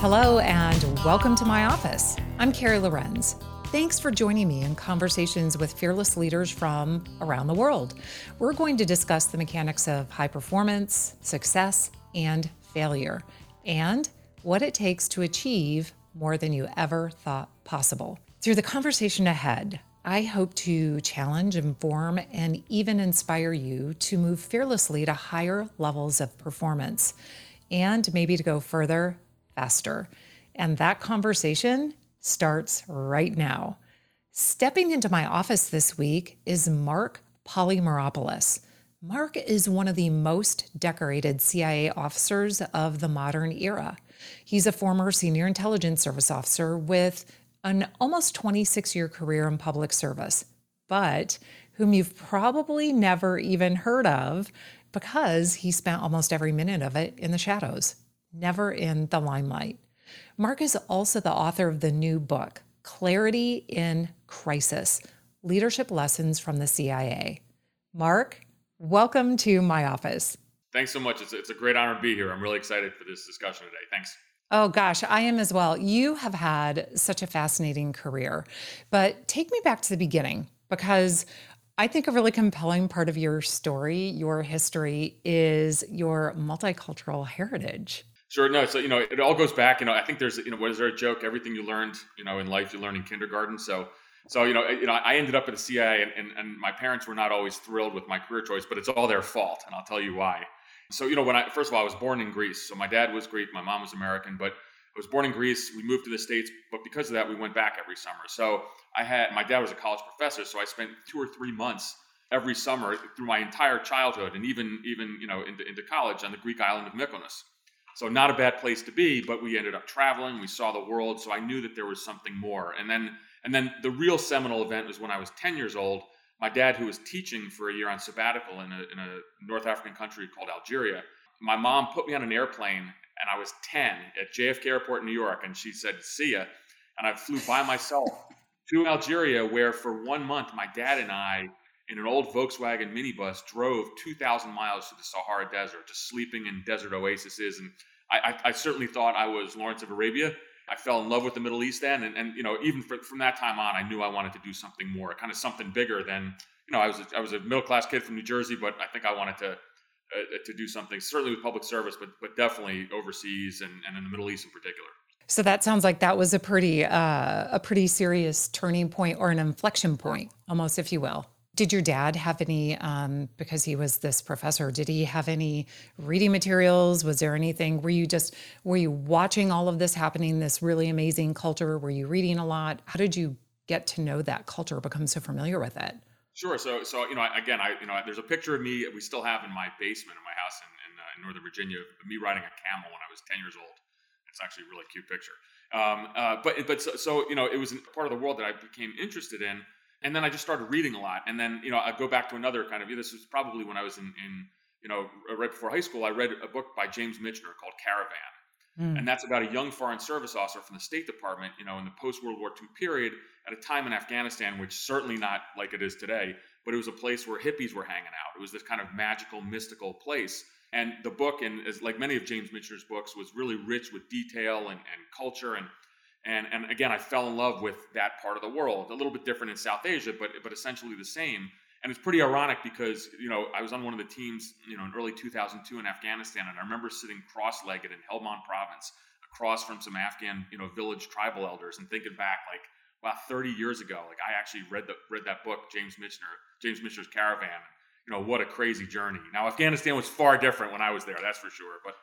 Hello, and welcome to my office. I'm Carrie Lorenz. Thanks for joining me in conversations with fearless leaders from around the world. We're going to discuss the mechanics of high performance, success, and failure, and what it takes to achieve more than you ever thought possible. Through the conversation ahead, I hope to challenge, inform, and even inspire you to move fearlessly to higher levels of performance and maybe to go further faster. And that conversation starts right now. Stepping into my office this week is Mark Polymeropoulos. Mark is one of the most decorated CIA officers of the modern era. He's a former senior intelligence service officer with an almost 26 year career in public service, but whom you've probably never even heard of because he spent almost every minute of it in the shadows never in the limelight. Mark is also the author of the new book, Clarity in Crisis Leadership Lessons from the CIA. Mark, welcome to my office. Thanks so much. It's, it's a great honor to be here. I'm really excited for this discussion today. Thanks. Oh gosh, I am as well. You have had such a fascinating career, but take me back to the beginning because I think a really compelling part of your story, your history, is your multicultural heritage. Sure. No. So you know, it all goes back. You know, I think there's you know, what is there a joke? Everything you learned, you know, in life, you learn in kindergarten. So, so you know, you know, I ended up at the CIA, and, and, and my parents were not always thrilled with my career choice, but it's all their fault, and I'll tell you why. So, you know, when I first of all, I was born in Greece. So my dad was Greek, my mom was American, but I was born in Greece. We moved to the States, but because of that, we went back every summer. So I had my dad was a college professor, so I spent two or three months every summer through my entire childhood, and even even you know into, into college on the Greek island of Mykonos. So not a bad place to be, but we ended up traveling. We saw the world, so I knew that there was something more. And then, and then the real seminal event was when I was 10 years old. My dad, who was teaching for a year on sabbatical in a, in a North African country called Algeria, my mom put me on an airplane, and I was 10 at JFK Airport in New York, and she said, "See ya," and I flew by myself to Algeria, where for one month my dad and I in an old Volkswagen minibus drove 2,000 miles to the Sahara Desert, just sleeping in desert oases. And I, I, I, certainly thought I was Lawrence of Arabia. I fell in love with the Middle East then, and, and you know, even for, from that time on, I knew I wanted to do something more, kind of something bigger than you know. I was a, I was a middle class kid from New Jersey, but I think I wanted to uh, to do something certainly with public service, but but definitely overseas and, and in the Middle East in particular. So that sounds like that was a pretty uh, a pretty serious turning point or an inflection point, almost, if you will. Did your dad have any, um, because he was this professor, did he have any reading materials? Was there anything, were you just, were you watching all of this happening, this really amazing culture? Were you reading a lot? How did you get to know that culture, become so familiar with it? Sure. So, so you know, again, I, you know, there's a picture of me we still have in my basement in my house in, in, uh, in Northern Virginia of me riding a camel when I was 10 years old. It's actually a really cute picture. Um, uh, but, but so, so, you know, it was a part of the world that I became interested in and then I just started reading a lot. And then you know I go back to another kind of this was probably when I was in, in you know right before high school. I read a book by James Michener called Caravan, mm. and that's about a young foreign service officer from the State Department. You know in the post World War II period at a time in Afghanistan, which certainly not like it is today, but it was a place where hippies were hanging out. It was this kind of magical, mystical place. And the book, and as like many of James Michener's books, was really rich with detail and, and culture and and, and again, I fell in love with that part of the world. A little bit different in South Asia, but, but essentially the same. And it's pretty ironic because, you know, I was on one of the teams, you know, in early 2002 in Afghanistan, and I remember sitting cross-legged in Helmand province across from some Afghan, you know, village tribal elders and thinking back like, wow, 30 years ago, like I actually read the, read that book, James Michener, James Michener's Caravan. You know, what a crazy journey. Now, Afghanistan was far different when I was there, that's for sure. But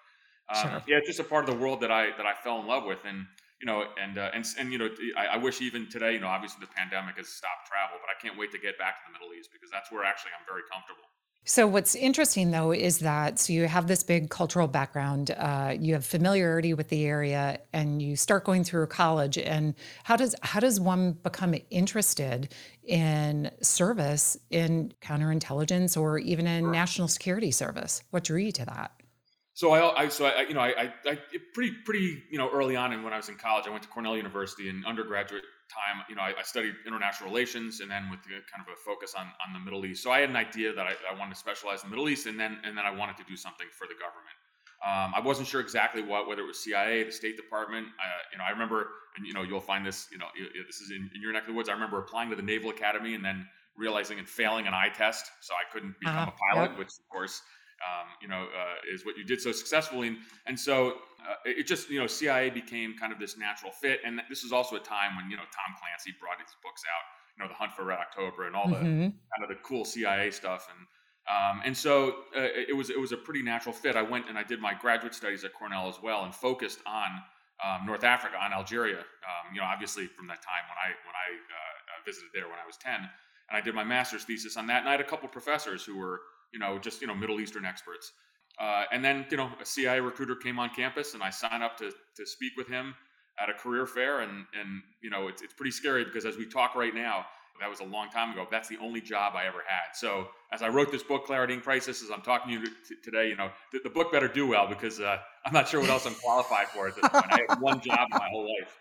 um, sure. yeah, it's just a part of the world that I, that I fell in love with. And, you know, and uh, and and you know, I, I, wish even today, you know, obviously the pandemic has stopped travel, but I can't wait to get back to the Middle East because that's where actually I'm very comfortable. So what's interesting though is that so you have this big cultural background, uh, you have familiarity with the area, and you start going through college. And how does how does one become interested in service in counterintelligence or even in sure. national security service? What drew you to that? So I, I so I, you know, I, I, I, pretty, pretty, you know, early on, and when I was in college, I went to Cornell University in undergraduate time. You know, I, I studied international relations, and then with the, kind of a focus on on the Middle East. So I had an idea that I, I wanted to specialize in the Middle East, and then and then I wanted to do something for the government. Um, I wasn't sure exactly what, whether it was CIA, the State Department. Uh, you know, I remember, and you know, you'll find this. You know, this is in, in, your neck of the woods. I remember applying to the Naval Academy and then realizing and failing an eye test, so I couldn't become uh, a pilot, yep. which of course, um, you know, uh, is what you did so successfully. And, and so uh, it just, you know, CIA became kind of this natural fit. And this was also a time when you know Tom Clancy brought his books out, you know, The Hunt for Red October and all mm-hmm. the kind of the cool CIA stuff and um, and so uh, it was it was a pretty natural fit. I went and I did my graduate studies at Cornell as well, and focused on um, North Africa, on Algeria. Um, you know, obviously from that time when I when I uh, visited there when I was ten, and I did my master's thesis on that. And I had a couple professors who were you know just you know Middle Eastern experts. Uh, and then you know a CIA recruiter came on campus, and I signed up to to speak with him at a career fair. And and you know it's it's pretty scary because as we talk right now that was a long time ago. That's the only job I ever had. So as I wrote this book, Clarity in Crisis, as I'm talking to you t- today, you know, the, the, book better do well because uh, I'm not sure what else I'm qualified for at this point. I have one job in my whole life.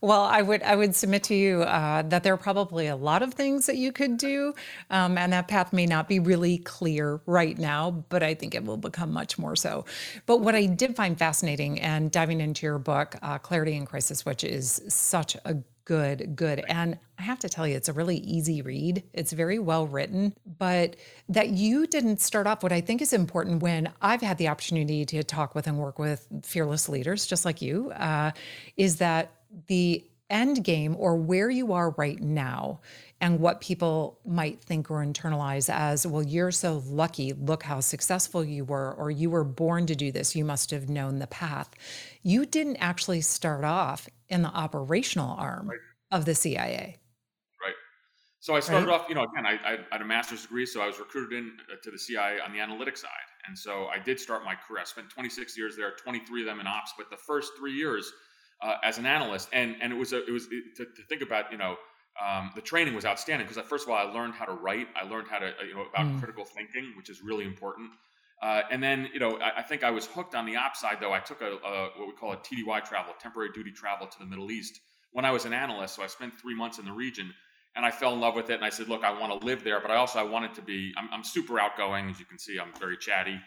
Well, I would I would submit to you uh, that there are probably a lot of things that you could do, um, and that path may not be really clear right now, but I think it will become much more so. But what I did find fascinating, and diving into your book, uh, Clarity in Crisis, which is such a good, good. And I have to tell you, it's a really easy read. It's very well written, but that you didn't start off. What I think is important when I've had the opportunity to talk with and work with fearless leaders, just like you, uh, is that the end game or where you are right now and what people might think or internalize as, well, you're so lucky. Look how successful you were, or you were born to do this. You must have known the path. You didn't actually start off in the operational arm right. of the CIA. Right. So I started right? off, you know, again, I, I, had a master's degree, so I was recruited in uh, to the CIA on the analytics side. And so I did start my career. I spent 26 years there, 23 of them in ops, but the first three years uh, as an analyst, and and it was a, it was it, to, to, think about, you know, um, the training was outstanding because first of all, I learned how to write. I learned how to, uh, you know, about mm. critical thinking, which is really important. Uh, and then, you know, I, I, think I was hooked on the ops side, though. I took a, a, what we call a TDY travel, temporary duty travel to the Middle East when I was an analyst. So I spent three months in the region, and I fell in love with it. And I said, look, I want to live there, but I also I wanted to be. I'm, I'm super outgoing, as you can see. I'm very chatty.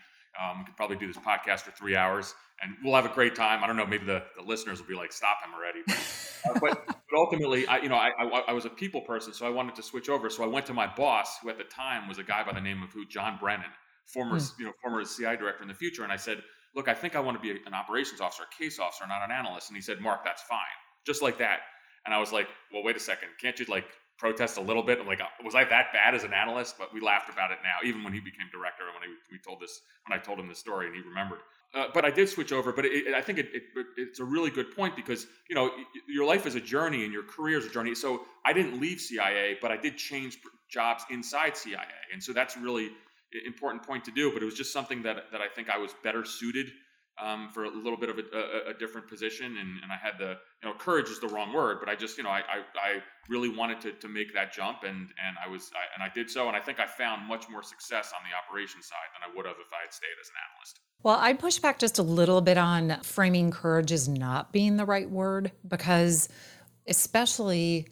Um, we could probably do this podcast for three hours, and we'll have a great time. I don't know, maybe the, the listeners will be like, "Stop him already." But, uh, but, but, ultimately, I, you know, I, I, I, was a people person, so I wanted to switch over. So I went to my boss, who at the time was a guy by the name of who John Brennan, former mm. you know former CI director in the future, and I said, "Look, I think I want to be an operations officer, a case officer, not an analyst." And he said, "Mark, that's fine." Just like that. And I was like, "Well, wait a second. Can't you like protest a little bit?" I'm like, "Was I that bad as an analyst?" But we laughed about it now, even when he became director, and when he, we told this, when I told him the story, and he remembered. Uh, but I did switch over. But it, it, I think it, it's a really good point because you know your life is a journey and your career is a journey. So I didn't leave CIA, but I did change jobs inside CIA, and so that's really important point to do, but it was just something that that I think I was better suited um, for a little bit of a, a, a different position, and, and, I had the you know courage is the wrong word, but I just you know I I, I really wanted to, to make that jump, and and I was I, and I did so, and I think I found much more success on the operations side than I would have if I had stayed as an analyst. Well, I'd push back just a little bit on framing courage as not being the right word because especially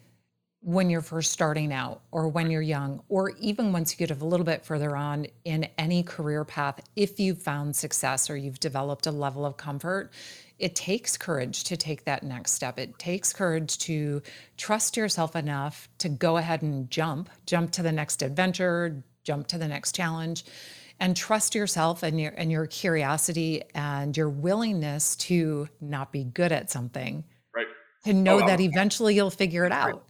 when you're first starting out or when you're young, or even once you get a little bit further on in any career path, if you've found success or you've developed a level of comfort, it takes courage to take that next step. It takes courage to trust yourself enough to go ahead and jump, jump to the next adventure, jump to the next challenge. And trust yourself and your and your curiosity and your willingness to not be good at something. Right. To know oh, that eventually you'll figure it out.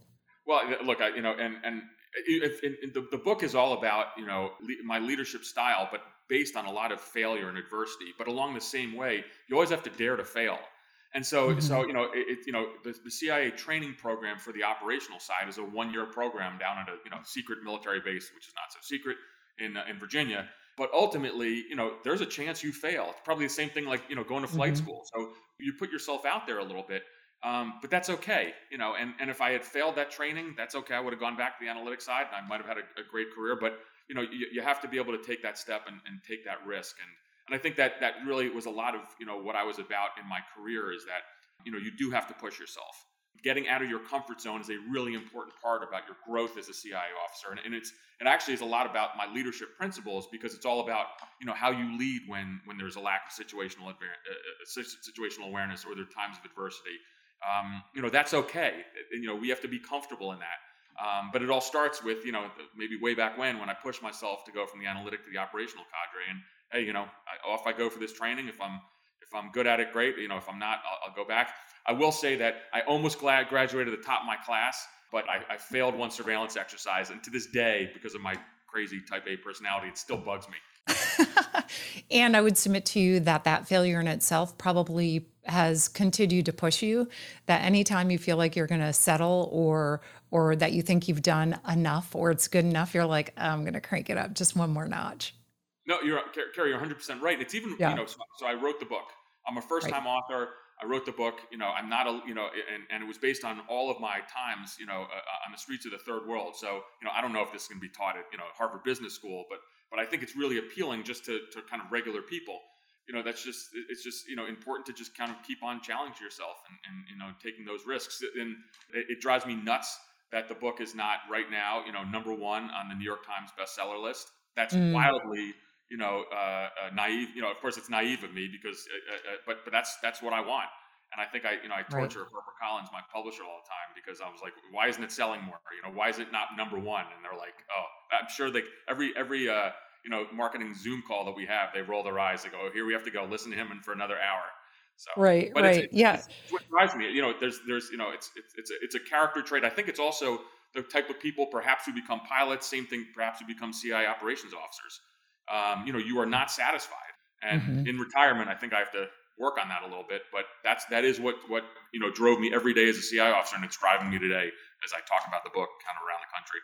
Well, look, I, you know, and and if, the, the book is all about you know le- my leadership style, but based on a lot of failure and adversity. But along the same way, you always have to dare to fail. And so, mm-hmm. so you know, it, you know, the, the, CIA training program for the operational side is a one-year program down at a you know secret military base, which is not so secret in uh, in Virginia. But ultimately, you know, there's a chance you fail. It's probably the same thing like you know going to flight mm-hmm. school. So you put yourself out there a little bit. Um, but that's okay, you know. And and if I had failed that training, that's okay. I would have gone back to the analytics side, and I might have had a, a great career. But you know, you, you, have to be able to take that step and, and take that risk. And and I think that that really was a lot of you know what I was about in my career is that you know you do have to push yourself. Getting out of your comfort zone is a really important part about your growth as a CIA officer. And, and it's it actually is a lot about my leadership principles because it's all about you know how you lead when when there's a lack of situational uh, uh situational awareness or there are times of adversity. Um, you know that's okay. You know we have to be comfortable in that. Um, but it all starts with you know maybe way back when when I pushed myself to go from the analytic to the operational cadre and hey you know off I go for this training if I'm if I'm good at it great you know if I'm not I'll, I'll go back I will say that I almost glad graduated at the top of my class, but I, I failed one surveillance exercise, and to this day, because of my crazy Type A personality, it still bugs me. and I would submit to you that that failure in itself probably has continued to push you. That anytime you feel like you're going to settle or or that you think you've done enough or it's good enough, you're like, I'm going to crank it up just one more notch. No, you're Carrie, you're 100 percent right. It's even yeah. you know, so, so, I wrote the book. I'm a first time right. author. I wrote the book. You know, I'm not a you know, and, and it was based on all of my times, you know, uh, on the streets of the third world. So you know, I don't know if this can be taught at you know Harvard Business School, but but I think it's really appealing just to to kind of regular people. You know, that's just it's just you know important to just kind of keep on challenging yourself and, and you know taking those risks. And it, it drives me nuts that the book is not right now you know number one on the New York Times bestseller list. That's mm. wildly you know, uh, uh, naive. You know, of course, it's naive of me because, uh, uh, uh, but but that's that's what I want. And I think I, you know, I torture right. Harper Collins, my publisher, all the time because I was like, why isn't it selling more? You know, why is it not number one? And they're like, oh, I'm sure they every every uh, you know marketing Zoom call that we have, they roll their eyes. They go, oh, here we have to go listen to him and for another hour. So, right, but right, it's, yeah. It's, it's what drives me, you know, there's there's you know, it's it's it's a, it's a character trait. I think it's also the type of people perhaps who become pilots. Same thing, perhaps who become CI operations officers um, you know, you are not satisfied. And mm-hmm. in retirement, I think I have to work on that a little bit. But that's that is what what you know drove me every day as a CI officer, and it's driving me today as I talk about the book kind of around the country.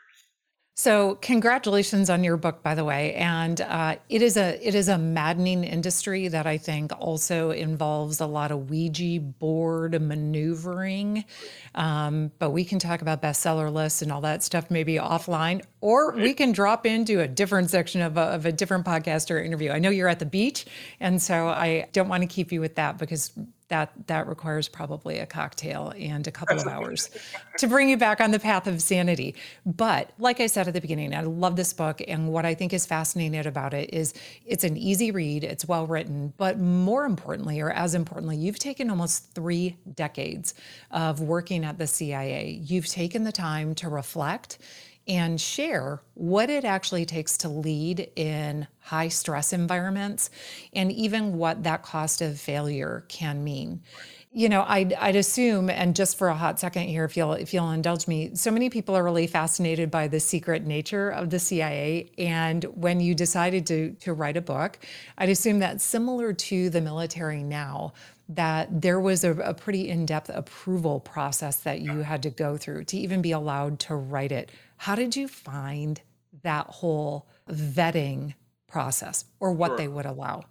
So, congratulations on your book, by the way. And uh, it is a it is a maddening industry that I think also involves a lot of Ouija board maneuvering. Um, but we can talk about bestseller lists and all that stuff maybe offline, or we can drop into a different section of a, of a different podcast or interview. I know you're at the beach, and so I don't want to keep you with that because that that requires probably a cocktail and a couple of hours to bring you back on the path of sanity. But like I said at the beginning, I love this book and what I think is fascinating about it is it's an easy read, it's well written, but more importantly or as importantly, you've taken almost 3 decades of working at the CIA. You've taken the time to reflect and share what it actually takes to lead in high stress environments and even what that cost of failure can mean. You know, I'd, I'd assume, and just for a hot second here, if you'll if you'll indulge me, so many people are really fascinated by the secret nature of the CIA. And when you decided to to write a book, I'd assume that similar to the military now, that there was a, a pretty in-depth approval process that you had to go through to even be allowed to write it how did you find that whole vetting process or what sure. they would allow?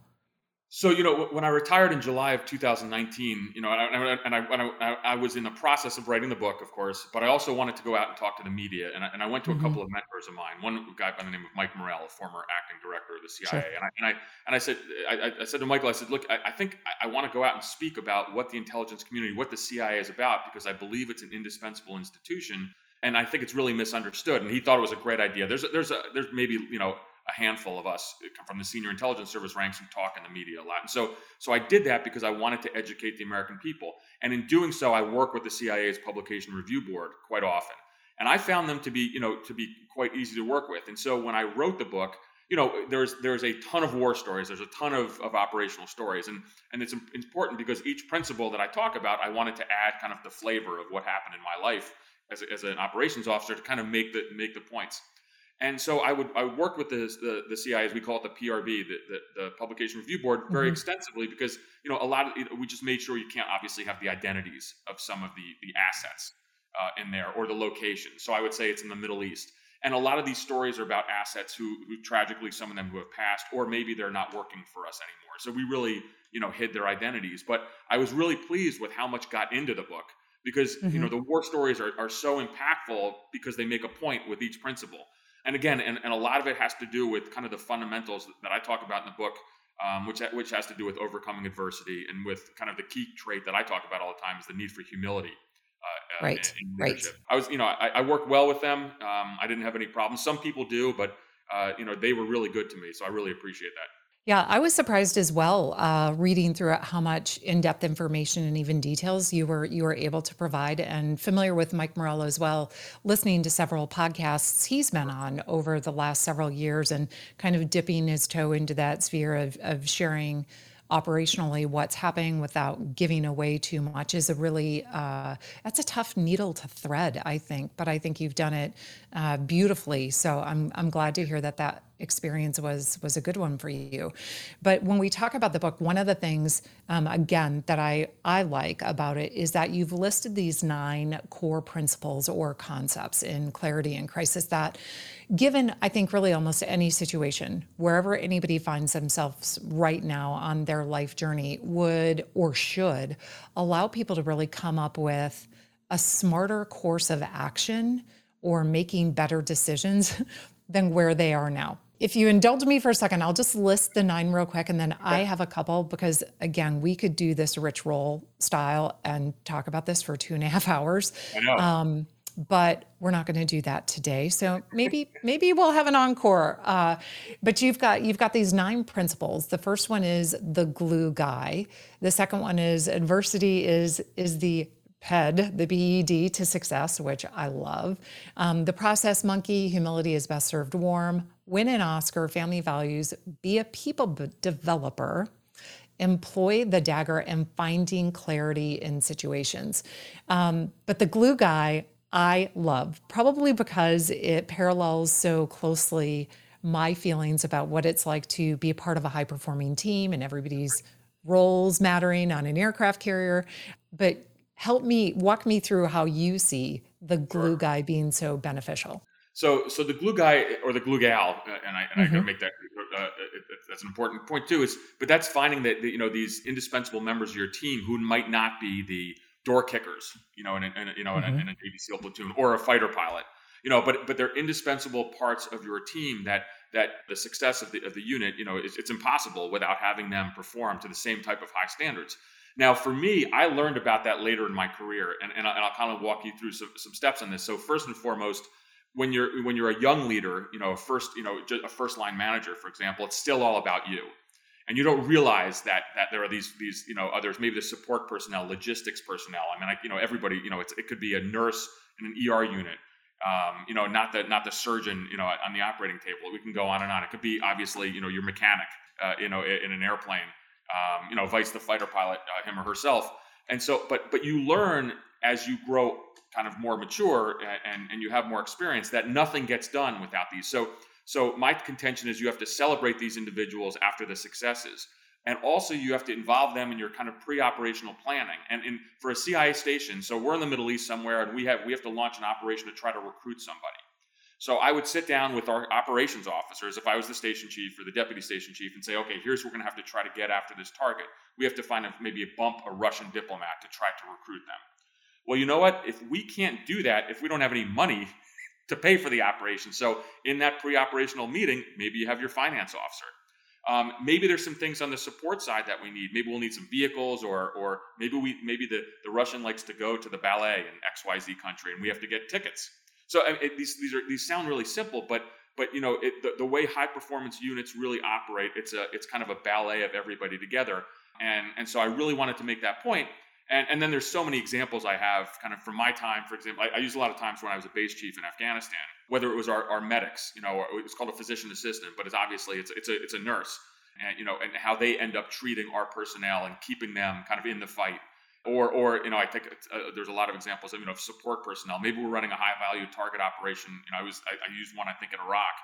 So you know, when I retired in July of 2019, you know, and I, and I, and I, I, was in the process of writing the book, of course, but I also wanted to go out and talk to the media, and I, and I went to a mm-hmm. couple of mentors of mine. One guy by the name of Mike Morrell, a former acting director of the CIA, sure. and, I, and I and I said, I, I said to Michael, I said, look, I, I think I, want to go out and speak about what the intelligence community, what the CIA is about, because I believe it's an indispensable institution and I think it's really misunderstood. And he thought it was a great idea. There's a, there's a there's maybe you know a handful of us uh, from the senior intelligence service ranks who talk in the media a lot. And so so I did that because I wanted to educate the American people. And in doing so, I work with the CIA's publication review board quite often. And I found them to be you know to be quite easy to work with. And so when I wrote the book. You know, there's there's a ton of war stories. There's a ton of, of operational stories, and and it's important because each principle that I talk about, I wanted to add kind of the flavor of what happened in my life as, a, as an operations officer to kind of make the make the points. And so I would I would work with the the, the CI as we call it the PRB, the, the, the Publication Review Board, very mm-hmm. extensively because you know a lot of we just made sure you can't obviously have the identities of some of the the assets uh, in there or the location. So I would say it's in the Middle East. And a lot of these stories are about assets who, who tragically, some of them who have passed, or maybe they're not working for us anymore. So we really, you know, hid their identities. But I was really pleased with how much got into the book because mm-hmm. you know mm-hmm. the war stories are, are so impactful because they make a point with each principle and again and, and a lot of it has to do with kind of the fundamentals that i talk about in the book um, which which has to do with overcoming adversity and with kind of the key trait that i talk about all the time is the need for humility uh, Uh, right. In right. I was, you know, I, I worked well with them. Um, I didn't have any problems. Some people do, but uh, you know, they were really good to me. So I really appreciate that. Yeah, I was surprised as well, uh, reading through how much in-depth information and even details you were you were able to provide, and familiar with Mike Morell as well. Listening to several podcasts he's been on over the last several years, and kind of dipping his toe into that sphere of of sharing operationally what's happening without giving away too much is a really uh, that's a tough needle to thread i think but i think you've done it uh, beautifully so i'm i'm glad to hear that that experience was was a good one for you. But when we talk about the book one of the things um, again that i i like about it is that you've listed these nine core principles or concepts in clarity in crisis that given i think really almost any situation wherever anybody finds themselves right now on their life journey would or should allow people to really come up with a smarter course of action or making better decisions than where they are now if you indulge me for a second, I'll just list the nine real quick, and then I have a couple because again, we could do this Rich Roll style and talk about this for two and a half hours. I know. Um, but we're not going to do that today. So maybe maybe we'll have an encore. Uh, but you've got you've got these nine principles. The first one is the glue guy. The second one is adversity is is the PED, the BED to success, which I love. Um, the process monkey, humility is best served warm. Win an Oscar, family values, be a people developer, employ the dagger, and finding clarity in situations. Um, but the glue guy, I love, probably because it parallels so closely my feelings about what it's like to be a part of a high performing team and everybody's roles mattering on an aircraft carrier. But help me walk me through how you see the glue guy being so beneficial. So, so the glue guy or the glue gal, uh, and I, and mm-hmm. I make that uh, uh that's an important point too. Is but that's finding that you know these indispensable members of your team who might not be the door kickers, you know, in a, in a you know mm-hmm. in, a, in a Navy SEAL platoon or a fighter pilot, you know, but but they're indispensable parts of your team that that the success of the of the unit, you know, it's, it's impossible without having them perform to the same type of high standards. Now, for me, I learned about that later in my career, and, and, I'll, kind of walk you through some, some steps on this. So, first and foremost, when you're when you're a young leader, you know, a first you know a first line manager, for example, it's still all about you, and you don't realize that that there are these these you know others, maybe the support personnel, logistics personnel. I mean, I, you know, everybody, you know, it could be a nurse in an ER unit. Um, you know, not the not the surgeon, you know, on the operating table. We can go on and on. It could be obviously, you know, your mechanic, uh, you know, in an airplane um, you know, vice the fighter pilot, uh, him or herself. And so, but but you learn as you grow kind of more mature and, and you have more experience that nothing gets done without these. So so my contention is you have to celebrate these individuals after the successes. And also you have to involve them in your kind of pre-operational planning. And in, for a CIA station, so we're in the Middle East somewhere and we have we have to launch an operation to try to recruit somebody. So I would sit down with our operations officers, if I was the station chief or the deputy station chief, and say, okay, here's what we're going to have to try to get after this target. We have to find a, maybe a bump a Russian diplomat to try to recruit them. Well, you know what? If we can't do that, if we don't have any money to pay for the operation, so in that pre-operational meeting, maybe you have your finance officer. Um, maybe there's some things on the support side that we need. Maybe we'll need some vehicles, or or maybe we maybe the, the Russian likes to go to the ballet in X Y Z country, and we have to get tickets. So it, these these are these sound really simple, but but you know it, the, the way high performance units really operate, it's a it's kind of a ballet of everybody together, and and so I really wanted to make that point. And, and then there's so many examples I have kind of from my time. For example, I, I use a lot of times when I was a base chief in Afghanistan, whether it was our, our medics, you know, it's called a physician assistant, but it's obviously it's it's a it's a nurse, and you know, and how they end up treating our personnel and keeping them kind of in the fight or or you know I think uh, there's a lot of examples of you know of support personnel. Maybe we're running a high value target operation. You know, I was I, I used one I think in Iraq.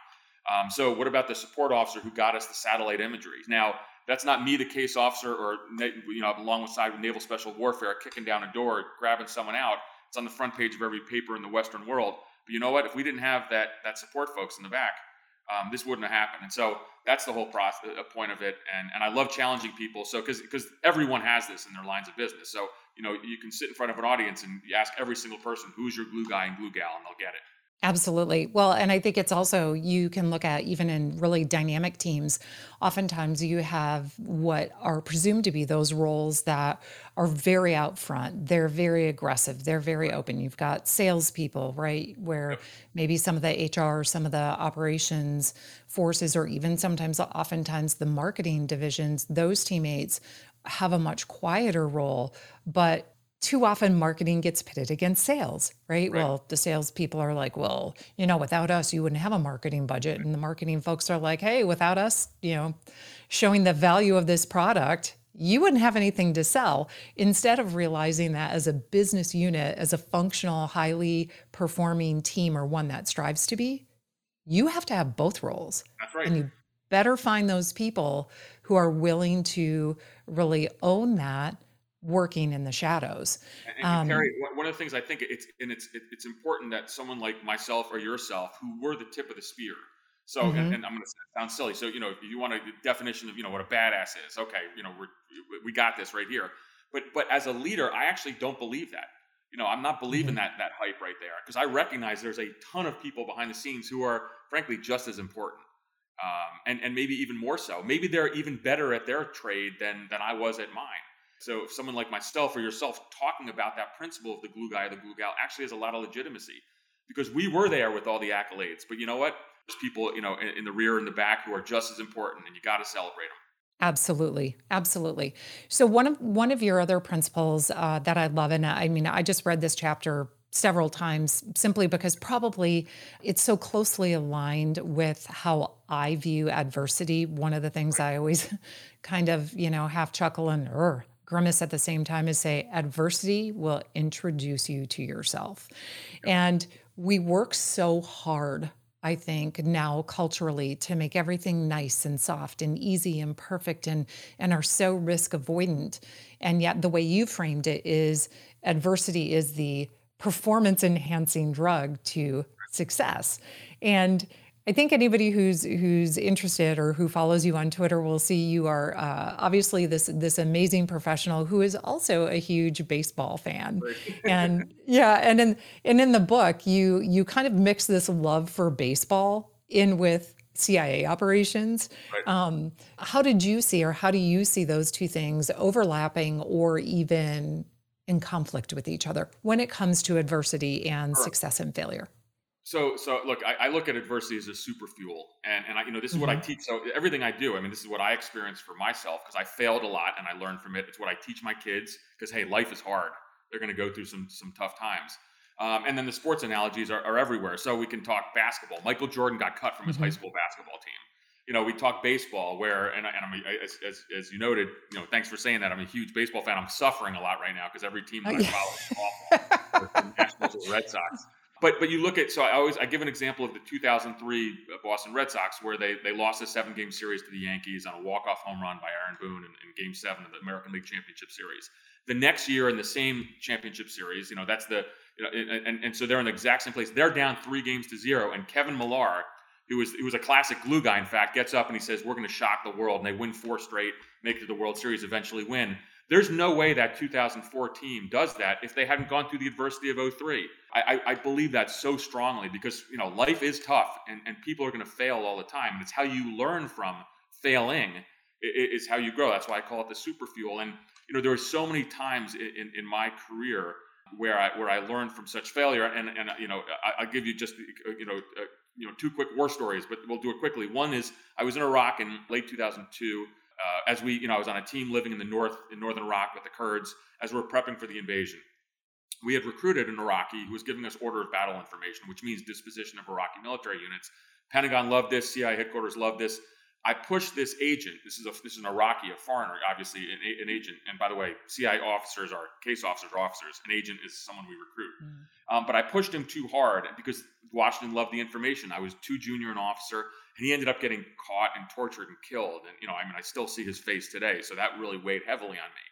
Um, so what about the support officer who got us the satellite imagery? Now that's not me, the case officer, or you know alongside with Naval Special Warfare, kicking down a door, grabbing someone out. It's on the front page of every paper in the Western world. But you know what? If we didn't have that that support folks in the back, um, this wouldn't have happened. And so that's the whole process, a point of it. And and I love challenging people. So because because everyone has this in their lines of business. So you know you can sit in front of an audience and you ask every single person who's your glue guy and glue gal, and they'll get it. Absolutely. Well, and I think it's also, you can look at even in really dynamic teams, oftentimes you have what are presumed to be those roles that are very out front. They're very aggressive. They're very open. You've got salespeople, right? Where maybe some of the HR, some of the operations forces, or even sometimes, oftentimes, the marketing divisions, those teammates have a much quieter role. But too often marketing gets pitted against sales, right? Right. Well, the salespeople are like, well, you know, without us, you wouldn't have a marketing budget. And the marketing folks are like, hey, without us, you know, showing the value of this product, you wouldn't have anything to sell. Instead of realizing that as a business unit, as a functional, highly performing team or one that strives to be, you have to have both roles. That's right. And you better find those people who are willing to really own that working in the shadows. And, and Um, Carrie, one of the things I think it's and it's it's important that someone like myself or yourself, who were the tip of the spear. So, and, mhm, and I'm going to sound silly. So, you know, if you want a definition of you know what a badass is, okay, you know, we're we got this right here. But but as a leader, I actually don't believe that. You know, I'm not believing mhm. that that hype right there because I recognize there's a ton of people behind the scenes who are frankly just as important. Um, and, and maybe even more so. Maybe they're even better at their trade than than I was at mine. So if someone like myself or yourself talking about that principle of the glue guy or the glue gal actually has a lot of legitimacy because we were there with all the accolades. But you know what? There's people, you know, in, in the rear and the back who are just as important, and you got to celebrate them. Absolutely, absolutely. So one of one of your other principles uh, that I love, and I mean, I just read this chapter several times simply because probably it's so closely aligned with how I view adversity. One of the things I always kind of, you know, half chuckle and er, grimace at the same time is say adversity will introduce you to yourself. And we work so hard I think now culturally to make everything nice and soft and easy and perfect and and are so risk avoidant. And yet the way you framed it is adversity is the performance enhancing drug to success. And I think anybody who's who's interested or who follows you on Twitter will see you are uh, obviously this this amazing professional who is also a huge baseball fan, and yeah, and in and in the book you you kind of mix this love for baseball in with CIA operations. right. Um, how did you see, or how do you see those two things overlapping or even in conflict with each other when it comes to adversity and Sure. success and failure? So, so look, I, I look at adversity as a super fuel, and and I, you know, this is what I hmm teach. So everything I do, I mean, this is what I experienced for myself because I failed a lot and I learned from it. It's what I teach my kids because hey, life is hard. They're going to go through some some tough times. Um, and then the sports analogies are, are everywhere. So we can talk basketball. Michael Jordan got cut from his high hmm school basketball team. You know, we talk baseball where, and, I- and I'm, a- as, as, as you noted, you know, thanks for saying that. I'm a huge baseball fan. I'm suffering a lot right now because every team that I follow is awful. The Nationals or Red Sox. But but you look at so I always I give an example of the 2003 Boston Red Sox where they they lost a seven game series to the Yankees on a walk off home run by Aaron Boone in, in Game Seven of the American League Championship Series. The next year in the same championship series, you know that's the you know and, and, so they're in the exact same place. They're down three games to zero, and Kevin Millar, who was who was a classic glue guy, in fact, gets up and he says, "We're going to shock the world," and they win four straight, make it to the World Series, eventually win. There's no way that 2004 team does that if they hadn't gone through the adversity of '03. I, I, I believe that so strongly because you know life is tough and, and people are going to fail all the time, and it's how you learn from failing is how you grow. That's why I call it the super fuel. And you know there were so many times in, in, my career where I where I learned from such failure. And and you know I, I'll give you just you know uh, you know two quick war stories, but we'll do it quickly. One is I was in Iraq in late 2002. Uh, as we, you know, I was on a team living in the north in northern Iraq with the Kurds as we are prepping for the invasion. We had recruited an Iraqi who was giving us order of battle information, which means disposition of Iraqi military units. Pentagon loved this. CIA headquarters loved this. I pushed this agent. This is a this is an Iraqi, a foreigner, obviously an, an agent. And by the way, CIA officers are case officers are officers. An agent is someone we recruit. Mm. Um, but I pushed him too hard because Washington loved the information. I was too junior an officer, and he ended up getting caught and tortured and killed. And you know, I mean, I still see his face today, so that really weighed heavily on me.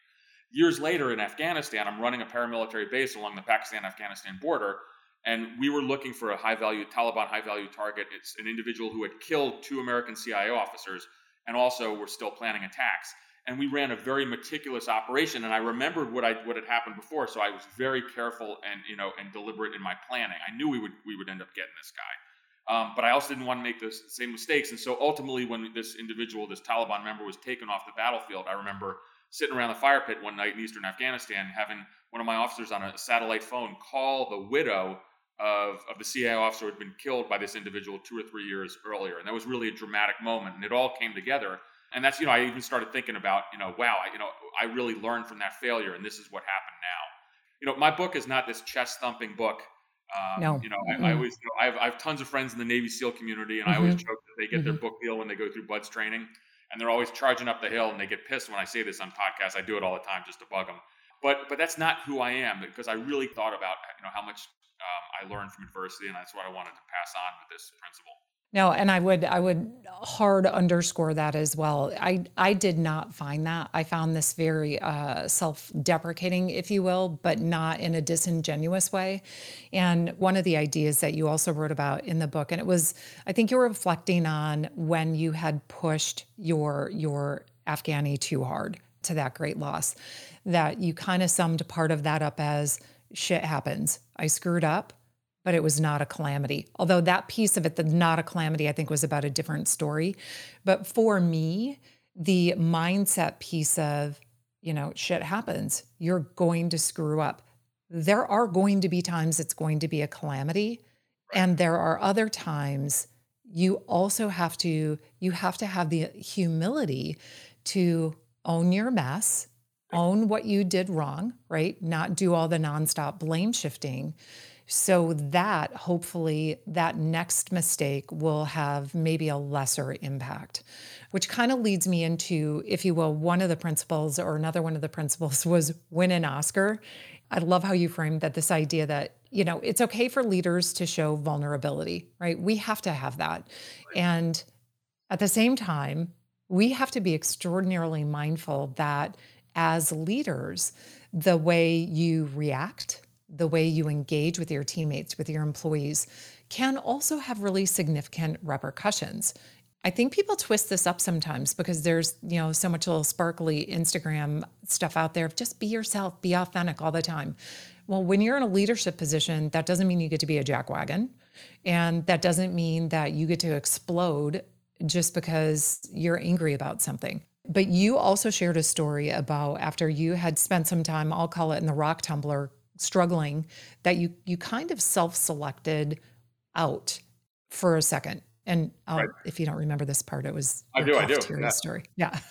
Years later in Afghanistan, I'm running a paramilitary base along the Pakistan-Afghanistan border, and we were looking for a high-value Taliban high-value target. It's an individual who had killed two American CIA officers, and also were still planning attacks. and we ran a very meticulous operation. And I remembered what I what had happened before, so I was very careful and you know and deliberate in my planning. I knew we would we would end up getting this guy. Um, but I also didn't want to make the same mistakes. And so ultimately, when this individual, this Taliban member, was taken off the battlefield, I remember sitting around the fire pit one night in eastern Afghanistan, having one of my officers on a satellite phone call the widow of, of the CIA officer who had been killed by this individual two or three years earlier. And that was really a dramatic moment. And it all came together. And that's, you know, I even started thinking about, you know, wow, I, you know, I really learned from that failure. And this is what happened now. You know, my book is not this chest thumping book. Um, no. You know, I, mm-hmm. I always, you know, I, have, I have tons of friends in the Navy SEAL community, and mm-hmm. I always mm-hmm. joke that they get mm-hmm. their book deal when they go through BUD/S training, and they're always charging up the hill, and they get pissed when I say this on podcasts. I do it all the time just to bug them. But but that's not who I am because I really thought about you know how much um, I learned from adversity, and that's what I wanted to pass on with this principle. No, and I would I would hard underscore that as well. I I did not find that. I found this very uh, self-deprecating, if you will, but not in a disingenuous way. And one of the ideas that you also wrote about in the book, and it was I think you were reflecting on when you had pushed your your Afghani too hard to that great loss, that you kind of summed part of that up as shit happens. I screwed up but it was not a calamity. Although that piece of it, the not a calamity, I think was about a different story. But for me, the mindset piece of, you know, shit happens. You're going to screw up. There are going to be times it's going to be a calamity. And there are other times you also have to you have to have the humility to own your mess, own what you did wrong, right? Not do all the nonstop blame shifting so that hopefully that next mistake will have maybe a lesser impact which kind of leads me into if you will one of the principles or another one of the principles was win an oscar. I love how you framed that this idea that you know it's okay for leaders to show vulnerability right? We have to have that. And at the same time we have to be extraordinarily mindful that as leaders the way you react the way you engage with your teammates, with your employees, can also have really significant repercussions. I think people twist this up sometimes because there's, you know, so much little sparkly Instagram stuff out there. Just be yourself, be authentic all the time. Well, when you're in a leadership position, that doesn't mean you get to be a jackwagon. And that doesn't mean that you get to explode just because you're angry about something. But you also shared a story about after you had spent some time, I'll call it in the rock tumbler struggling that you you kind of self-selected out for a second. And um, right. if you don't remember this part, it was I do, I do. Yeah. story. Yeah.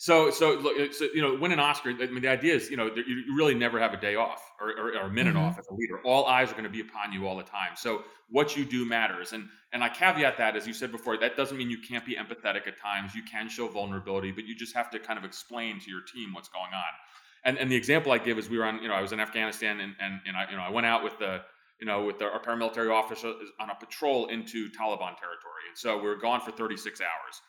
So, so look, so, you know, win an Oscar. I mean, the idea is, you know, you really never have a day off or, or, or a minute mm-hmm. off as a leader. All eyes are going to be upon you all the time. So, what you do matters. And and I caveat that, as you said before, that doesn't mean you can't be empathetic at times. You can show vulnerability, but you just have to kind of explain to your team what's going on. And and the example I give is we were on, you know, I was in Afghanistan and and, and I, you know, I went out with the, you know, with the, our paramilitary officer on a patrol into Taliban territory. And so we were gone for 36 hours.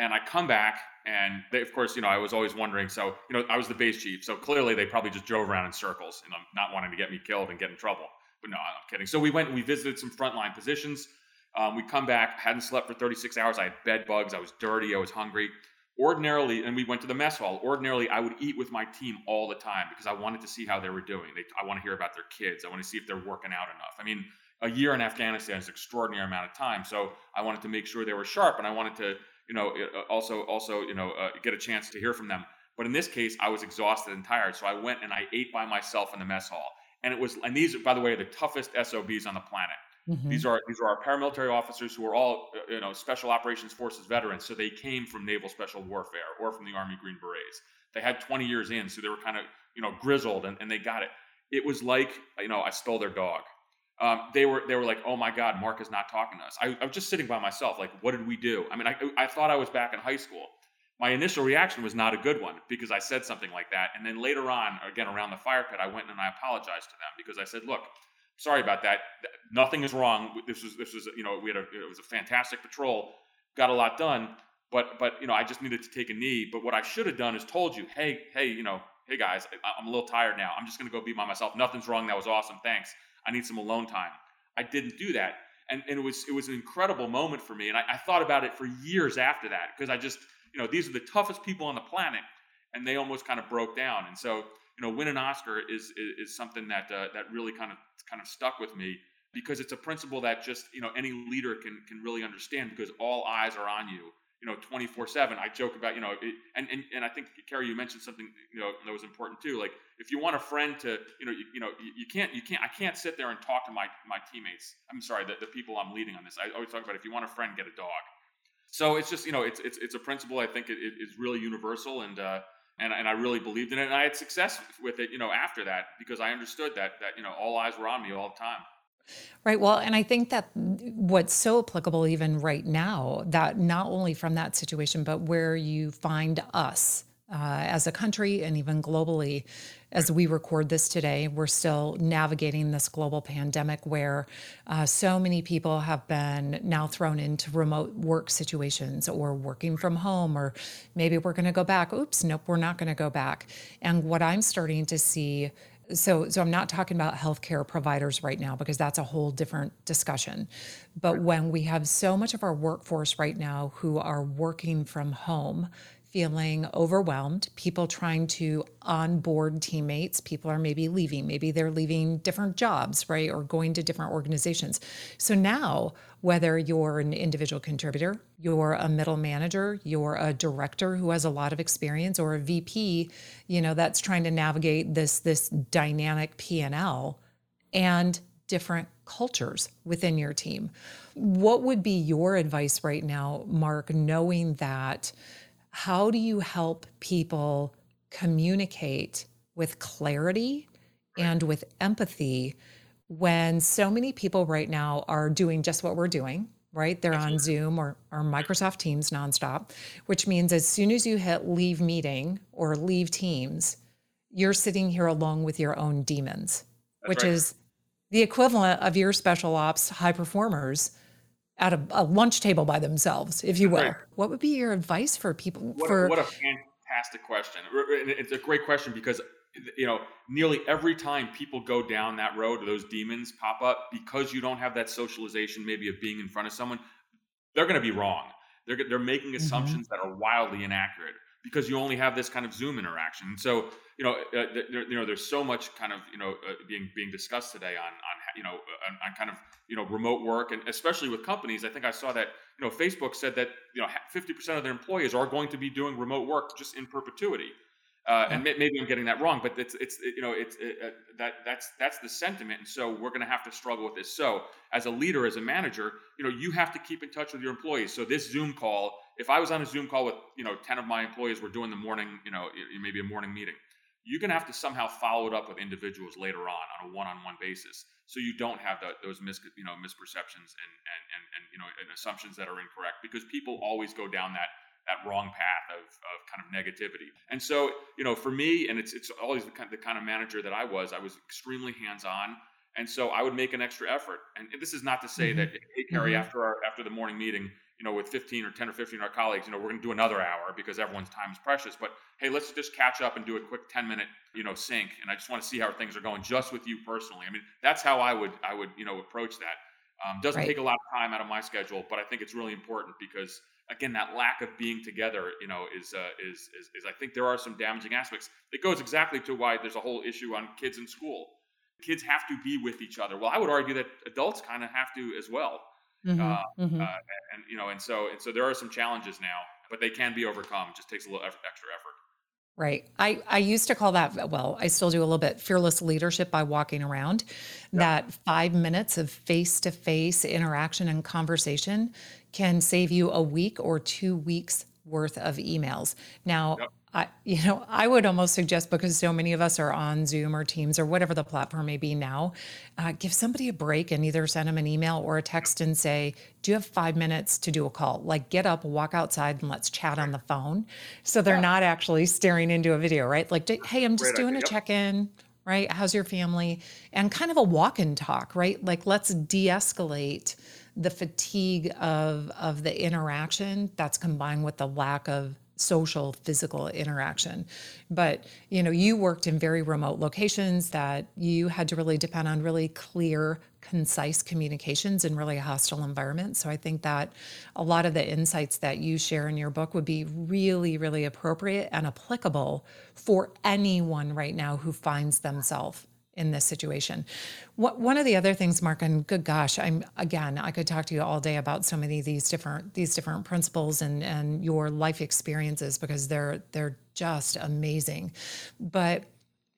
And I come back, and they, of course, you know, I was always wondering. So, you know, I was the base chief, so clearly they probably just drove around in circles, you know, not wanting to get me killed and get in trouble. But no, I'm kidding. So we went and we visited some frontline positions. Um, we come back, hadn't slept for 36 hours. I had bed bugs. I was dirty. I was hungry ordinarily, and we went to the mess hall. Ordinarily, I would eat with my team all the time because I wanted to see how they were doing. They, I want to hear about their kids. I want to see if they're working out enough. I mean, a year in Afghanistan is an extraordinary amount of time, so I wanted to make sure they were sharp, and I wanted to, you know, uh, also also you know uh, get a chance to hear from them. But in this case, I was exhausted and tired, so I went and I ate by myself in the mess hall. And it was, and these, by the way, are the toughest SOBs on the planet. Mm-hmm. These are these are our paramilitary officers who are all uh, you know special operations forces veterans. So they came from naval special warfare or from the Army Green Berets. They had 20 years in, so they were kind of you know grizzled and, and they got it. It was like you know I stole their dog. Um, they were they were like, oh my God, Mark is not talking to us. I, I, was just sitting by myself, like, what did we do? I mean, I, I thought I was back in high school. My initial reaction was not a good one because I said something like that, and then later on, again around the fire pit, I went and I apologized to them because I said, look, sorry about that. Nothing is wrong. This was this was you know we had a it was a fantastic patrol, got a lot done. But but you know I just needed to take a knee. But what I should have done is told you, hey hey you know hey guys, I'm a little tired now. I'm just gonna go be by myself. Nothing's wrong. That was awesome. Thanks. I need some alone time. I didn't do that. And, and it was it was an incredible moment for me. And I, I thought about it for years after that because I just you know these are the toughest people on the planet and they almost kind of broke down. And so, you know, win an Oscar is is, is something that uh, that really kind of kind of stuck with me because it's a principle that just you know any leader can can really understand because all eyes are on you you know 24 7 i joke about you know it, and, and and i think carrie you mentioned something you know that was important too like if you want a friend to you know you, you know you, you, can't you can't i can't sit there and talk to my my teammates. I'm sorry the, the people i'm leading on this. I always talk about if you want a friend get a dog. So it's just you know it's it's, it's a principle i think it, it is really universal and uh and, and I really believed in it, and I had success with it, you know, after that because I understood that that you know all eyes were on me all the time. Right. Well, and I think that what's so applicable even right now, that not only from that situation, but where you find us uh, as a country and even globally, as we record this today, we're still navigating this global pandemic where uh, so many people have been now thrown into remote work situations or working from home, or maybe we're going to go back. Oops, nope, we're not going to go back. And what I'm starting to see so so i'm not talking about healthcare providers right now because that's a whole different discussion but when we have so much of our workforce right now who are working from home feeling overwhelmed, people trying to onboard teammates. People are maybe leaving, maybe they're leaving different jobs, right? Or going to different organizations. So now, whether you're an individual contributor, you're a middle manager, you're a director who has a lot of experience, or a VP, you know, that's trying to navigate this this dynamic P&L and different cultures within your team. What would be your advice right now, Mark, knowing that how do you help people communicate with clarity and with empathy when so many people right now are doing just what we're doing right? They're on zoom or, or microsoft teams nonstop which means as soon as you hit leave meeting or leave teams you're sitting here along with your own demons That's which right. is the equivalent of your special ops high performers at a, a lunch table by themselves, if you will. Right. What would be your advice for people? What, for what a fantastic question! It's a great question because you know nearly every time people go down that road, those demons pop up because you don't have that socialization, maybe of being in front of someone. They're going to be wrong. They're they're making mm-hmm. assumptions mm-hmm. that are wildly inaccurate because you only have this kind of Zoom interaction. So you know, uh, there, you know, there's so much kind of you know uh, being being discussed today on on you know on, on, kind of you know remote work and especially with companies. I think I saw that you know Facebook said that you know 50% of their employees are going to be doing remote work just in perpetuity. Uh, and maybe I'm getting that wrong, but it's it's you know it's it, uh, that that's that's the sentiment, and so we're going to have to struggle with this. So as a leader, as a manager, you know you have to keep in touch with your employees. So this Zoom call, if I was on a Zoom call with you know ten of my employees, we're doing the morning, you know maybe a morning meeting you're going to have to somehow follow it up with individuals later on on a one-on-one basis so you don't have the, those mis, you know misperceptions and, and, and, and you know and assumptions that are incorrect because people always go down that that wrong path of, of kind of negativity and so you know for me and it's it's always the kind, the kind of manager that i was i was extremely hands-on and so i would make an extra effort and this is not to say mm-hmm. that hey carrie mm-hmm. after our after the morning meeting you know, with 15 or 10 or 15 of our colleagues, you know, we're going to do another hour because everyone's time is precious. But hey, let's just catch up and do a quick 10 minute, you know, sync. And I just want to see how things are going just with you personally. I mean, that's how I would, I would, you know, approach that. Um, doesn't right. take a lot of time out of my schedule, but I think it's really important because again, that lack of being together, you know, is, uh, is, is, is I think there are some damaging aspects. It goes exactly to why there's a whole issue on kids in school. Kids have to be with each other. Well, I would argue that adults kind of have to as well. Mm-hmm, uh, mm-hmm. Uh, and you know, and so and so there are some challenges now, but they can be overcome. It just takes a little extra effort. Right. I, I used to call that, well, I still do a little bit fearless leadership by walking around. Yep. That five minutes of face to face interaction and conversation can save you a week or two weeks worth of emails. Now, yep. I, you know, I would almost suggest because so many of us are on Zoom or Teams or whatever the platform may be now, uh, give somebody a break and either send them an email or a text and say, "Do you have five minutes to do a call?" Like, get up, walk outside, and let's chat on the phone, so they're yeah. not actually staring into a video, right? Like, "Hey, I'm just Great doing idea. a check-in." Right? How's your family? And kind of a walk and talk, right? Like, let's de escalate the fatigue of, of the interaction that's combined with the lack of social physical interaction. But you know you worked in very remote locations that you had to really depend on really clear concise communications in really a hostile environments so i think that a lot of the insights that you share in your book would be really really appropriate and applicable for anyone right now who finds themselves in this situation. What, one of the other things, Mark, and good gosh, I'm again, I could talk to you all day about so many of these different these different principles and and your life experiences because they're they're just amazing. But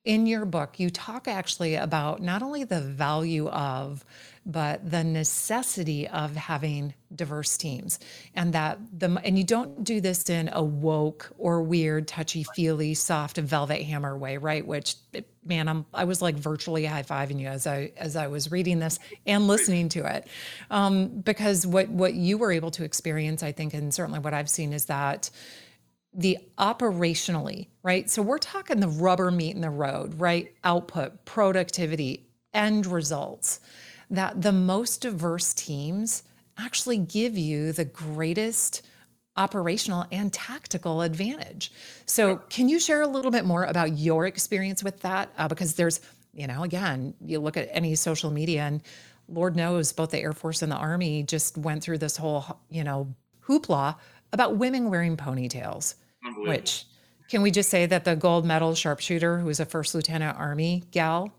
in your book, you talk actually about not only the value of but the necessity of having diverse teams and that the and you don't do this in a woke or weird touchy feely soft velvet hammer way right? Which man I'm I was like virtually high-fiving you as I as I was reading this and listening to it. Um, because what what you were able to experience I think and certainly what I've seen is that the operationally, right? So we're talking the rubber meat in the road, right? Output, productivity, end results that the most diverse teams actually give you the greatest operational and tactical advantage. So, can you share a little bit more about your experience with that? Uh, because there's, you know, again, you look at any social media, and Lord knows both the Air Force and the Army just went through this whole, you know, hoopla about women wearing ponytails. Which, can we just say that the gold medal sharpshooter, who was a first lieutenant Army gal,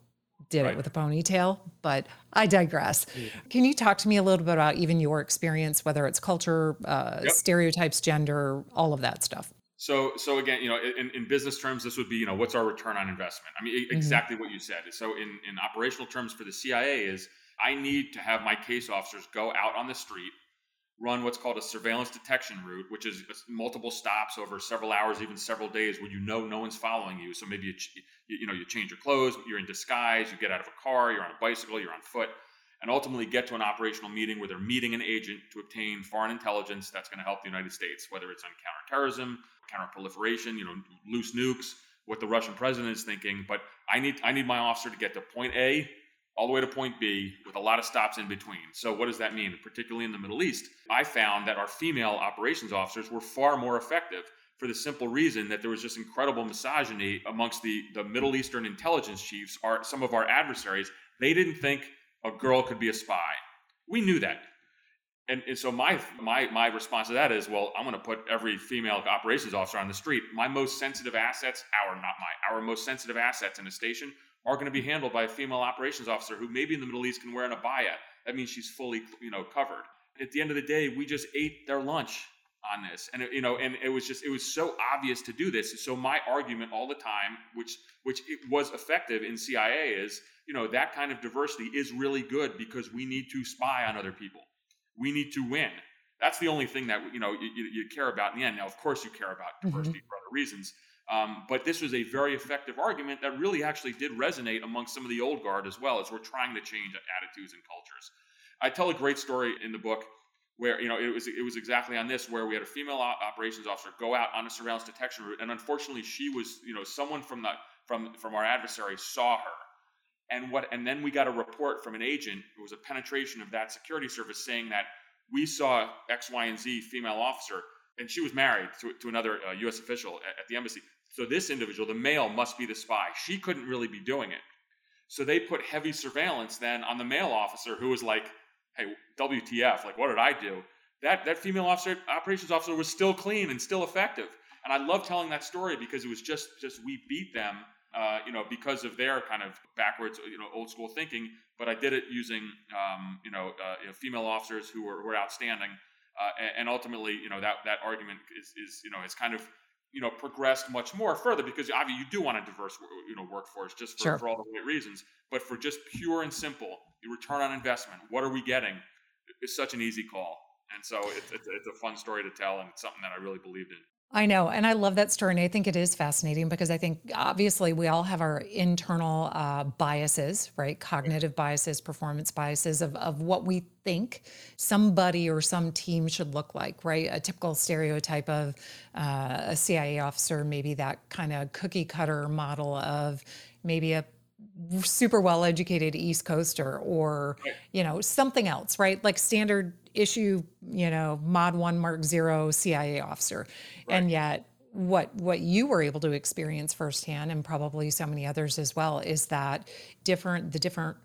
did right. it with a ponytail, but I digress. Yeah. Can you talk to me a little bit about even your experience, whether it's culture, uh, yep. stereotypes, gender, all of that stuff? So, so again, you know, in, in, business terms, this would be, you know, what's our return on investment? I mean, mm-hmm. exactly what you said. So, in, in operational terms for the CIA, is I need to have my case officers go out on the street run what's called a surveillance detection route, which is uh, multiple stops over several hours, even several days, where you know no one's following you. So maybe you, you know you change your clothes, you're in disguise, you get out of a car, you're on a bicycle, you're on foot, and ultimately get to an operational meeting where they're meeting an agent to obtain foreign intelligence that's going to help the United States, whether it's on counterterrorism, counterproliferation, you know, loose nukes, what the Russian president is thinking. But I need I need my officer to get to point A all the way to point B with a lot of stops in between. So, what does that mean? Particularly in the Middle East, I found that our female operations officers were far more effective for the simple reason that there was just incredible misogyny amongst the, the Middle Eastern intelligence chiefs. Our, some of our adversaries, they didn't think a girl could be a spy. We knew that. And, and so my, my, my response to that is, well, I'm going to put every female operations officer on the street. My most sensitive assets, our, not my, our most sensitive assets in a station are going to be handled by a female operations officer who maybe in the Middle East can wear an abaya. That means she's fully, you know, covered. At the end of the day, we just ate their lunch on this, and it, you know, and it was just it was so obvious to do this. So my argument all the time, which which it was effective in CIA, is you know that kind of diversity is really good because we need to spy on other people. We need to win. That's the only thing that you know you, you care about in the end. Now, of course, you care about diversity mm-hmm. for other reasons, um, but this was a very effective argument that really actually did resonate among some of the old guard as well as we're trying to change attitudes and cultures. I tell a great story in the book where you know it was it was exactly on this where we had a female operations officer go out on a surveillance detection route and unfortunately she was you know someone from the from from our adversary saw her and what and then we got a report from an agent who was a penetration of that security service saying that we saw X Y and Z female officer and she was married to, to another uh, U.S. official at, at the embassy so this individual, the male, must be the spy. She couldn't really be doing it. So they put heavy surveillance then on the male officer who was like, hey, WTF, like, what did I do? That, that female officer, operations officer was still clean and still effective. And I love telling that story because it was just, just we beat them, uh, you know, because of their kind of backwards, you know, old school thinking. But I did it using, um, you, know, uh, you know, female officers who were, who were outstanding. Uh, and ultimately, you know, that, that argument is, is, you know, it's kind of you know progressed much more further because obviously you do want a diverse you know workforce just for, sure. for all the right reasons but for just pure and simple the return on investment what are we getting it's such an easy call and so it's, it's, it's a fun story to tell and it's something that i really believed in I know. And I love that story. And I think it is fascinating because I think obviously we all have our internal uh, biases, right? Cognitive biases, performance biases of, of what we think somebody or some team should look like, right? A typical stereotype of uh, a CIA officer, maybe that kind of cookie cutter model of maybe a super well educated East Coaster or, you know, something else, right? Like standard issue, you know, mod one mark zero CIA officer. Right. And yet what what you were able to experience firsthand and probably so many others as well is that different the different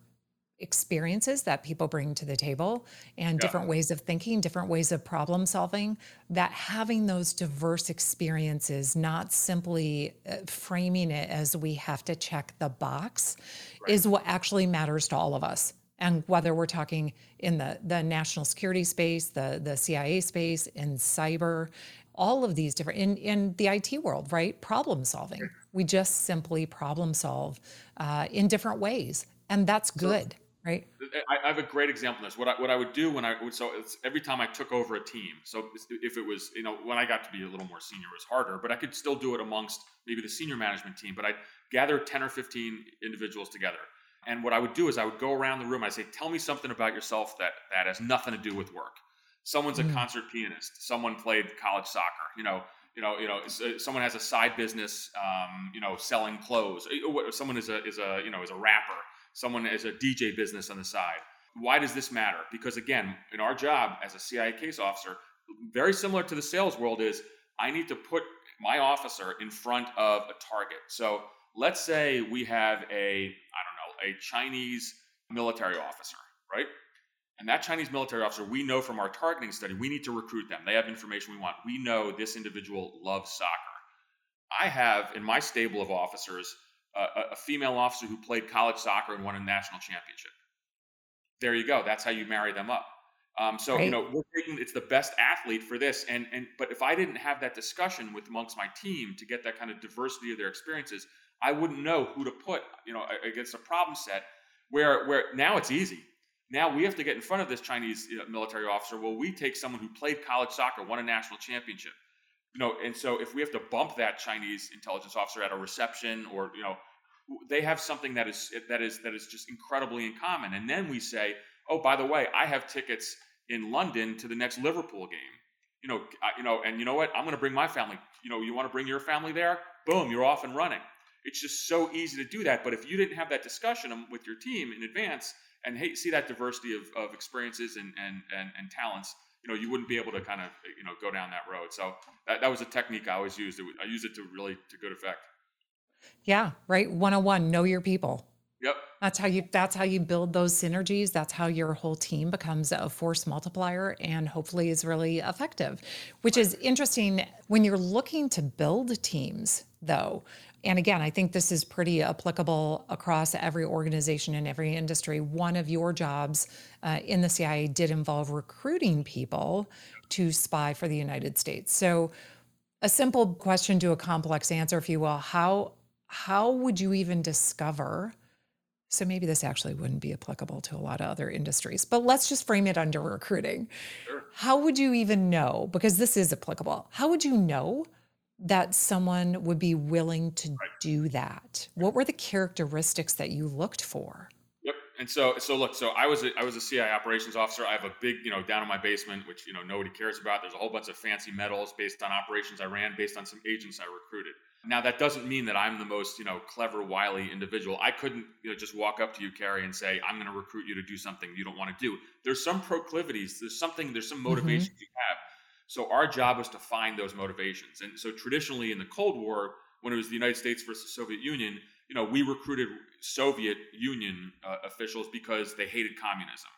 experiences that people bring to the table and Yeah. different ways of thinking, different ways of problem solving, that having those diverse experiences, not simply uh, framing it as we have to check the box, Right. is what actually matters to all of us. And whether we're talking in the, the national security space, the, the CIA space, in cyber, all of these different, in, in the IT world, right? Problem solving. We just simply problem solve uh, in different ways. And that's So good, right? I, I have a great example of this. What I, what I would do when I would so it's every time I took over a team. So if it was you know when I got to be a little more senior, it was harder, but I could still do it amongst maybe the senior management team. But I'd gather ten or fifteen individuals together, and what I would do is I would go around the room. I say, "Tell me something about yourself that that has nothing to do with work." Someone's a Mm, concert pianist. Someone played college soccer. You know. You know, you know, uh, someone has a side business, um, you know, selling clothes. Uh, Someone is a is a you know is a rapper someone is a DJ business on the side. Why does this matter? Because again, in our job as a CIA case officer, very similar to the sales world is I need to put my officer in front of a target. So let's say we have a, I don't know, a Chinese military officer, right? And that Chinese military officer, we know from our targeting study, we need to recruit them. They have information we want. We know this individual loves soccer. I have in my stable of officers uh, a female officer who played college soccer and won a national championship. There you go. That's how you marry them up. Um, so you know we're taking it's the best athlete for this, and and but if I didn't have that discussion with amongst my team to get that kind of diversity of their experiences, I wouldn't know who to put you know against a problem set. Where where now it's easy. Now we have to get in front of this Chinese military officer. Well, we take someone who played college soccer, won a national championship you know and so if we have to bump that chinese intelligence officer at a reception or you know they have something that is that is that is just incredibly in common and then we say oh by the way i have tickets in london to the next liverpool game you know you know and you know what i'm going to bring my family you know you want to bring your family there boom you're off and running it's just so easy to do that but if you didn't have that discussion um, with your team in advance and hey, see that diversity of, of experiences and, and, and, and talents you know you wouldn't be able to kind of you know go down that road so that, that was a technique i always used it, i use it to really to good effect Yeah, right. 101, know your people. yep That's how you that's how you build those synergies. That's how your whole team becomes a force multiplier and hopefully is really effective. Which is interesting when you're looking to build teams though. And again, I think this is pretty applicable across every organization in every industry. One of your jobs uh, in the CIA did involve recruiting people to spy for the United States. So, a simple question to a complex answer, if you will, how how would you even discover? So maybe this actually wouldn't be applicable to a lot of other industries, but let's just frame it under recruiting. sure How would you even know? Because this is applicable. How would you know that someone would be willing to right do that? What were the characteristics that you looked for? Yep. And so, so look, so I was a, I was a CI operations officer. I have a big, you know, down in my basement, which you know nobody cares about. There's a whole bunch of fancy medals based on operations I ran, based on some agents I recruited. Now that doesn't mean that I'm the most, you know, clever, wily individual. I couldn't, you know, just walk up to you, Carrie, and say, "I'm going to recruit you to do something you don't want to do." There's some proclivities. There's something. There's some hmm motivations you have. So our job was to find those motivations. And so traditionally in the Cold War, when it was the United States versus Soviet Union, you know, we recruited Soviet Union uh, officials because they hated communism.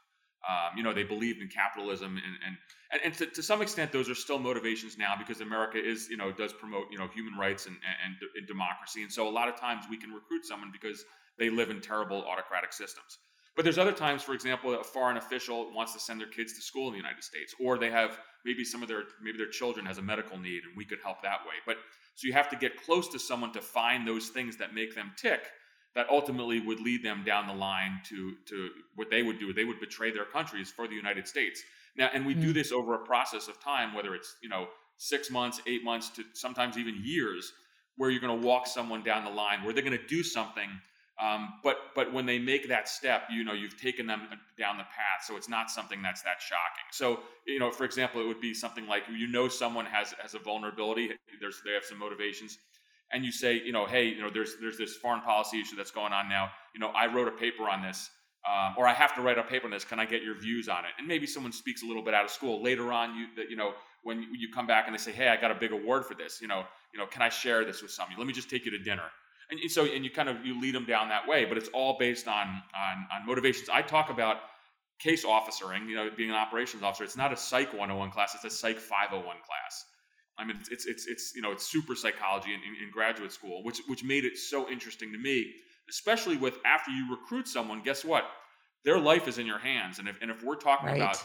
Um, you know, they believed in capitalism, and and and, and to, to some extent, those are still motivations now because America is, you know, does promote, you know, human rights and, and, and democracy. And so a lot of times we can recruit someone because they live in terrible autocratic systems. But there's other times, for example, a foreign official wants to send their kids to school in the United States, or they have maybe some of their maybe their children has a medical need, and we could help that way. But so you have to get close to someone to find those things that make them tick, that ultimately would lead them down the line to to what they would do. They would betray their countries for the United States. Now, and we do Mm, this over a process of time, whether it's you know six months, eight months, to sometimes even years, where you're going to walk someone down the line where they're going to do something um, but but when they make that step, you know, you've taken them down the path, so it's not something that's that shocking. So you know, for example, it would be something like you know someone has has a vulnerability, there's they have some motivations, and you say, you know, hey, you know, there's there's this foreign policy issue that's going on now. You know, I wrote a paper on this. Um, or I have to write a paper on this. Can I get your views on it? And maybe someone speaks a little bit out of school. Later on, you that you know when you come back and they say, "Hey, I got a big award for this," you know, you know, can I share this with some? Let me just take you to dinner. And so, and you kind of you lead them down that way, but it's all based on on, on motivations. I talk about case officering, you know, being an operations officer. It's not a Psych 101 class; it's a Psych 501 class. I mean, it's it's it's you know, it's super psychology in, in, in graduate school, which which made it so interesting to me, especially with after you recruit someone. Guess what? Their life is in your hands, and if and if we're talking right. about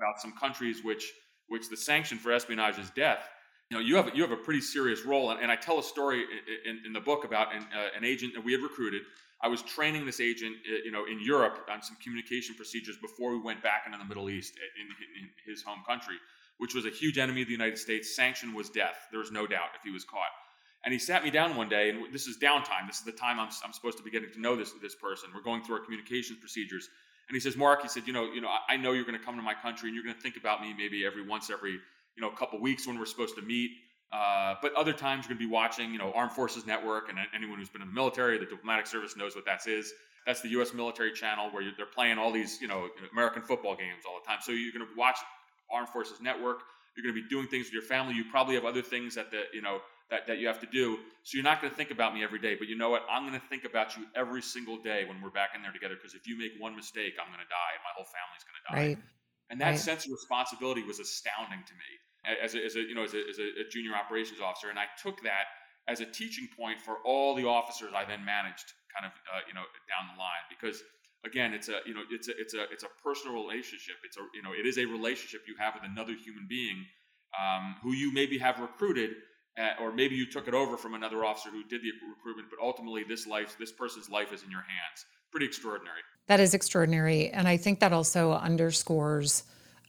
about some countries which which the sanction for espionage is death. You know, you have you have a pretty serious role, and, and I tell a story in, in the book about an, uh, an agent that we had recruited. I was training this agent, uh, you know, in Europe on some communication procedures before we went back into the Middle East in, in his home country, which was a huge enemy of the United States. Sanction was death. There was no doubt if he was caught. And he sat me down one day, and this is downtime. This is the time I'm, I'm supposed to be getting to know this this person. We're going through our communications procedures, and he says, Mark, he said, you know, you know, I, I know you're going to come to my country and you're going to think about me maybe every once every, you know, a couple weeks when we're supposed to meet. Uh, but other times you're going to be watching, you know, Armed Forces Network, and anyone who's been in the military, the diplomatic service knows what that is. That's the U.S. military channel where they're playing all these, you know, American football games all the time. So you're going to watch Armed Forces Network. You're going to be doing things with your family. You probably have other things that the, you know, that, that you have to do. So you're not going to think about me every day, but you know what? I'm going to think about you every single day when we're back in there together. Because if you make one mistake, I'm going to die, and my whole family's going to die. Right. And that right. sense of responsibility was astounding to me as a, as a you know as a, as a junior operations officer, and I took that as a teaching point for all the officers I then managed, kind of uh, you know down the line because again it's a you know it's a it's a it's a personal relationship it's a you know it is a relationship you have with another human being um, who you maybe have recruited uh, or maybe you took it over from another officer who did the recruitment, but ultimately this life, this person's life is in your hands. Pretty extraordinary. That is extraordinary. And I think that also underscores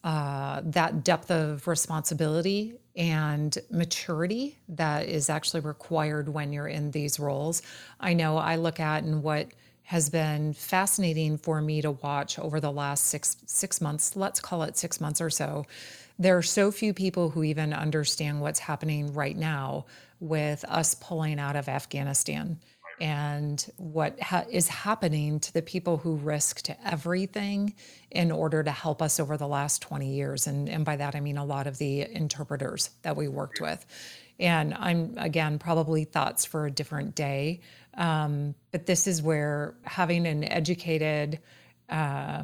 uh, that depth of responsibility and maturity that is actually required when you're in these roles. I know I look at and what has been fascinating for me to watch over the last six six months, let's call it six months or so, there are so few people who even understand what's happening right now with us pulling out of Afghanistan and what ha- is happening to the people who risked everything in order to help us over the last 20 years. And, and by that, I mean a lot of the interpreters that we worked with. And I'm, again, probably thoughts for a different day. Um, but this is where having an educated uh,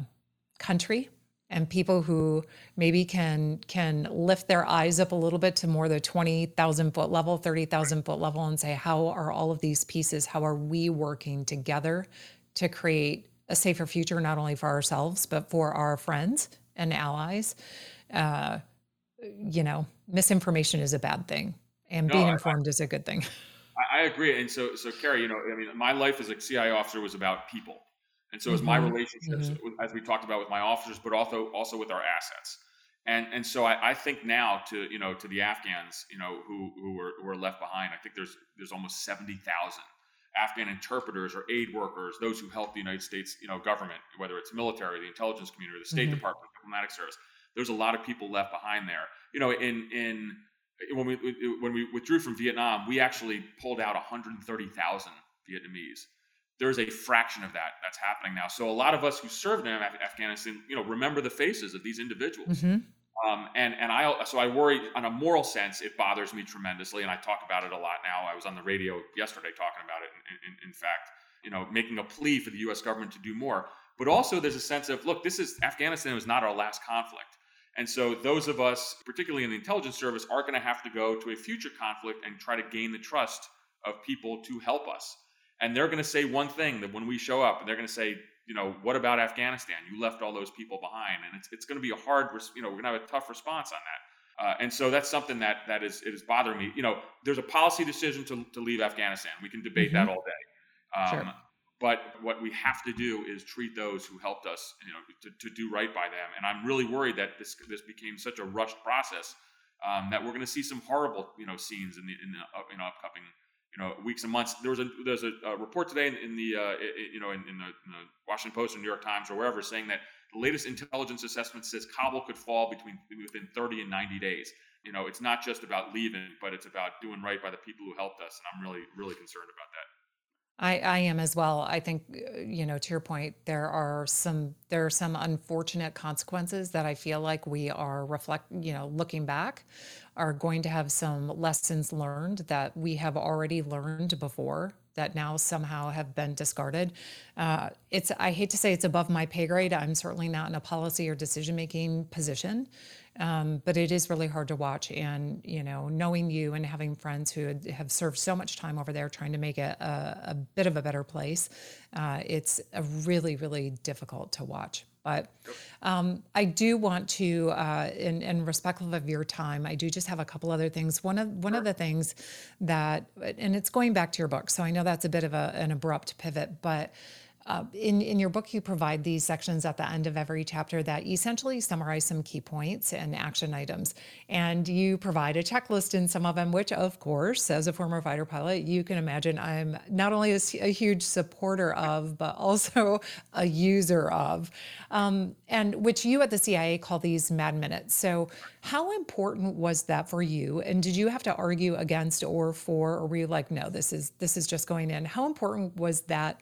country and people who maybe can can lift their eyes up a little bit to more the 20,000 foot level, 30,000 foot level and say how are all of these pieces how are we working together to create a safer future not only for ourselves but for our friends and allies. Uh, you know, misinformation is a bad thing and no, being informed I, is a good thing. I, I agree and so so Carrie, you know, I mean my life as a CIA officer was about people and so mm-hmm. is my relationships, mm-hmm. as we talked about with my officers, but also also with our assets. And and so I, I, think now to you know to the Afghans, you know, who who were who are left behind. I think there's there's almost seventy thousand Afghan interpreters or aid workers, those who help the United States, you know, government, whether it's military, the intelligence community, the State mm-hmm. Department, diplomatic service. There's a lot of people left behind there. You know, in in when we when we withdrew from Vietnam, we actually pulled out 130,000 Vietnamese there's a fraction of that that's happening now. So a lot of us who served in Af- Afghanistan, you know, remember the faces of these individuals. Mm-hmm. Um, and and I so I worry on a moral sense, it bothers me tremendously, and I talk about it a lot now. I was on the radio yesterday talking about it. In, in, in fact, you know, making a plea for the U.S. government to do more. But also, there's a sense of look, this is Afghanistan was not our last conflict. And so, those of us, particularly in the intelligence service, are going to have to go to a future conflict and try to gain the trust of people to help us and they're going to say one thing that when we show up, and they're going to say, you know, what about Afghanistan? You left all those people behind, and it's it's going to be a hard, you know, we're going to have a tough response on that. Uh, and so that's something that that is it is bothering me. You know, there's a policy decision to, to leave Afghanistan. We can debate mm-hmm. that all day. Um, sure. But what we have to do is treat those who helped us, you know, to, to do right by them. And I'm really worried that this this became such a rushed process um, that we're going to see some horrible, you know, scenes in the in the you know upcoming you know weeks and months. There was a there's a, a report today in, in the uh, it, you know in, in, the, in, the, Washington Post or New York Times or wherever saying that the latest intelligence assessment says Kabul could fall between within 30 and 90 days. You know, it's not just about leaving, but it's about doing right by the people who helped us, and I'm really really concerned about that. I, I am as well. I think, uh, you know, to your point, there are some there are some unfortunate consequences that I feel like we are reflect, you know, looking back, are going to have some lessons learned that we have already learned before that now somehow have been discarded. Uh, it's I hate to say it's above my pay grade. I'm certainly not in a policy or decision making position, um, but it is really hard to watch. And you know, knowing you and having friends who have served so much time over there trying to make it a, a bit of a better place, uh, it's really really difficult to watch. But um, I do want to, uh, in, in respectful of your time, I do just have a couple other things. One of one of the things that, and it's going back to your book, so I know that's a bit of a, an abrupt pivot, but uh, in, in your book, you provide these sections at the end of every chapter that essentially summarize some key points and action items. And you provide a checklist in some of them, which, of course, as a former fighter pilot, you can imagine I'm not only a, a huge supporter of, but also a user of, um, and which you at the CIA call these mad minutes. So, how important was that for you? And did you have to argue against or for, or were you like, no, this is this is just going in? How important was that?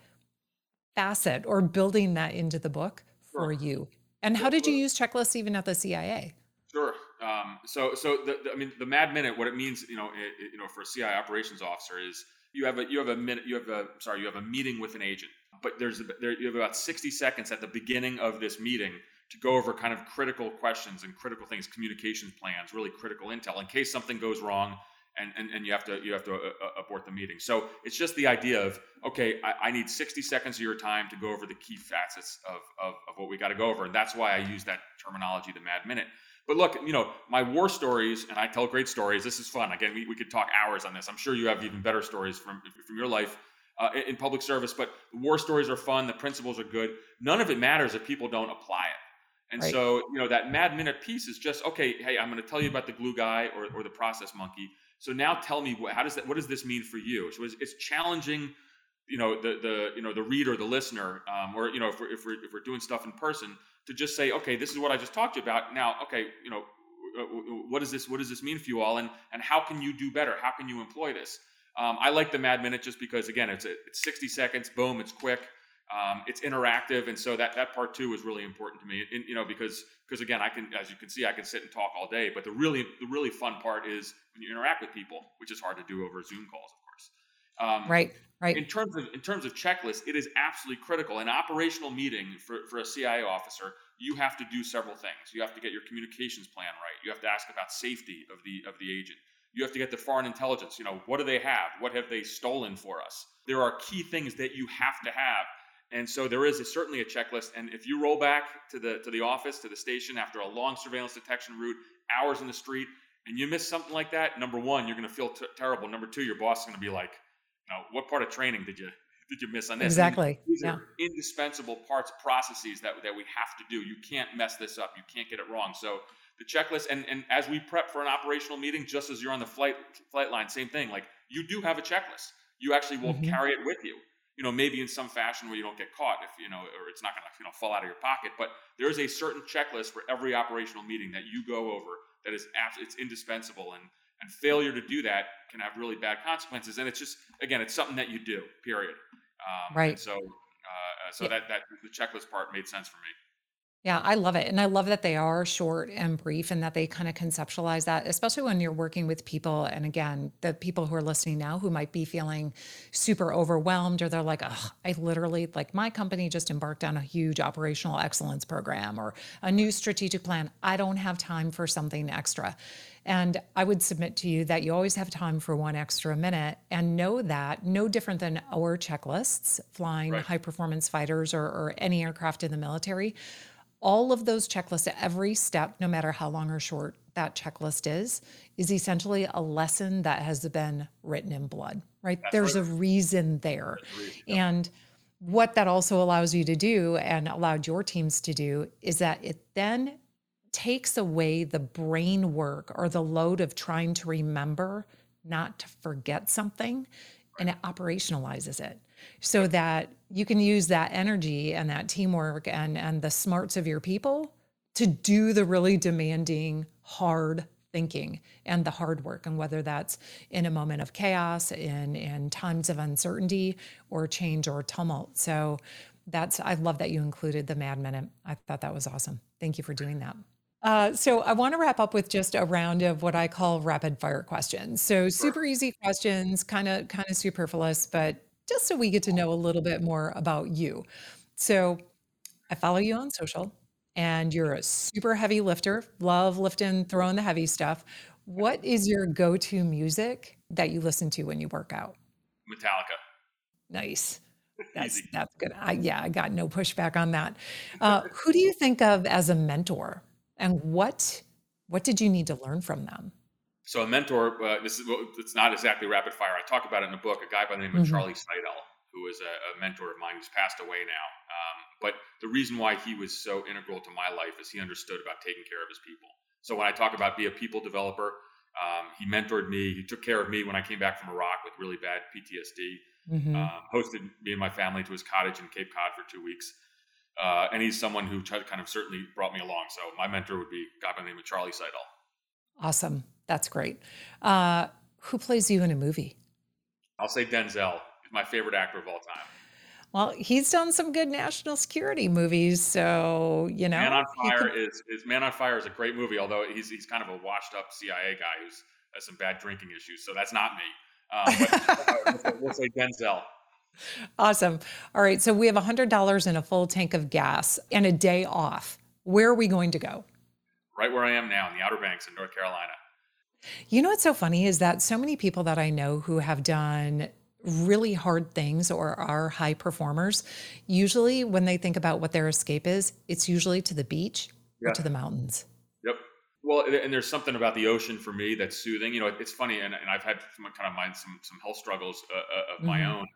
Facet or building that into the book for Sure. you? And how did you use checklists even at the CIA? Sure. Um, so, so the, the, I mean, the Mad Minute. What it means, you know, it, you know, for a CIA operations officer is you have a you have a minute you have a sorry you have a meeting with an agent, but there's a, there you have about sixty seconds at the beginning of this meeting to go over kind of critical questions and critical things, communications plans, really critical intel in case something goes wrong and, and, and you have to you have to uh, uh, abort the meeting. So it's just the idea of okay, I, I, need 60 seconds of your time to go over the key facets of, of, of what we got to go over, and that's why I use that terminology, the Mad Minute. But look, you know, my war stories, and I tell great stories. This is fun. Again, we, we could talk hours on this. I'm sure you have even better stories from from your life. Uh, in public service, but war stories are fun. The principles are good. None of it matters if people don't apply it. And right. so, you know, that mad minute piece is just okay. Hey, I'm going to tell you about the glue guy or, or the process monkey so now tell me how does that what does this mean for you? So it's, it's challenging, you know, the the you know the reader, the listener, um, or you know if we're, if we're if we're doing stuff in person to just say, okay, this is what I just talked to you about. Now, okay, you know, what does this what does this mean for you all, and and how can you do better? How can you employ this? Um, I like the Mad Minute just because again, it's it's 60 seconds, boom, it's quick. Um, it's interactive, and so that that part too is really important to me. And, you know, because because again, I can, as you can see, I can sit and talk all day. But the really the really fun part is when you interact with people, which is hard to do over Zoom calls, of course. Um, right. Right. In terms of in terms of checklists, it is absolutely critical. An operational meeting for, for a CIA officer, you have to do several things. You have to get your communications plan right. You have to ask about safety of the of the agent. You have to get the foreign intelligence. You know, what do they have? What have they stolen for us? There are key things that you have to have and so there is a, certainly a checklist. And if you roll back to the to the office, to the station after a long surveillance detection route, hours in the street, and you miss something like that, number one, you're going to feel t- terrible. Number two, your boss is going to be like, know, what part of training did you did you miss on this? Exactly. these yeah. are indispensable parts, processes that that we have to do. You can't mess this up. You can't get it wrong. So the checklist, and and as we prep for an operational meeting, just as you're on the flight flight line, same thing. Like you do have a checklist. You actually will mm-hmm. carry it with you you know, maybe in some fashion where you don't get caught if, you know, or it's not going to, you know, fall out of your pocket. But there is a certain checklist for every operational meeting that you go over that is, it's indispensable. And, and failure to do that can have really bad consequences. And it's just, again, it's something that you do, period. Um, right. so, uh, so yeah. that, that the checklist part made sense for me. Yeah, I love it. And I love that they are short and brief and that they kind of conceptualize that, especially when you're working with people. And again, the people who are listening now who might be feeling super overwhelmed or they're like, oh, I literally, like my company just embarked on a huge operational excellence program or a new strategic plan. I don't have time for something extra. And I would submit to you that you always have time for one extra minute and know that no different than our checklists, flying right. high performance fighters or, or any aircraft in the military all of those checklists at every step, no matter how long or short that checklist is, is essentially a lesson that has been written in blood, right? That's There's right. a reason there. And what that also allows you to do and allowed your teams to do is that it then takes away the brain work or the load of trying to remember not to forget something right. and it operationalizes it so that you can use that energy and that teamwork and and the smarts of your people to do the really demanding hard thinking and the hard work. And whether that's in a moment of chaos in in times of uncertainty or change or tumult. So that's i love that you included the mad minute. I thought that was awesome. Thank you for doing that. Uh, so I want to wrap up with just a round of what I call rapid fire questions. So super easy questions, kind of kind of superfluous, but just so we get to know a little bit more about you. So I follow you on social and you're a super heavy lifter, love lifting, throwing the heavy stuff. What is your go-to music that you listen to when you work out? Metallica. Nice. That's that's good. I, yeah, I got no pushback on that. Uh, who do you think of as a mentor? And what what did you need to learn from them? So a mentor, uh, this is it's not exactly rapid fire. I talk about it in the book. A guy by the name of mm-hmm. Charlie Seidel, who is a, a, mentor of mine, who's passed away now. Um, but the reason why he was so integral to my life is he understood about taking care of his people. So when I talk about be a people developer, um, he mentored me. He took care of me when I came back from Iraq with really bad PTSD. Mm-hmm. Um, hosted me and my family to his cottage in Cape Cod for two weeks. Uh, and he's someone who tried, kind of certainly brought me along. So my mentor would be a guy by the name of Charlie Seidel. Awesome. That's great. Uh, who plays you in a movie? I'll say Denzel. He's my favorite actor of all time. Well, he's done some good national security movies, so you know. Man on Fire can... is, is Man on Fire is a great movie, although he's he's kind of a washed up CIA guy who's has some bad drinking issues. So that's not me. Um, but we'll say Denzel. Awesome. All right. So we have $100 and a full tank of gas and a day off. Where are we going to go? Right where I am now in the Outer Banks in North Carolina. You know what's so funny is that so many people that I know who have done really hard things or are high performers, usually when they think about what their escape is, it's usually to the beach yeah. or to the mountains. Yep. Well, and there's something about the ocean for me that's soothing. You know, it's funny, and, and I've had some kind of mind some some health struggles uh, uh of mm-hmm. my own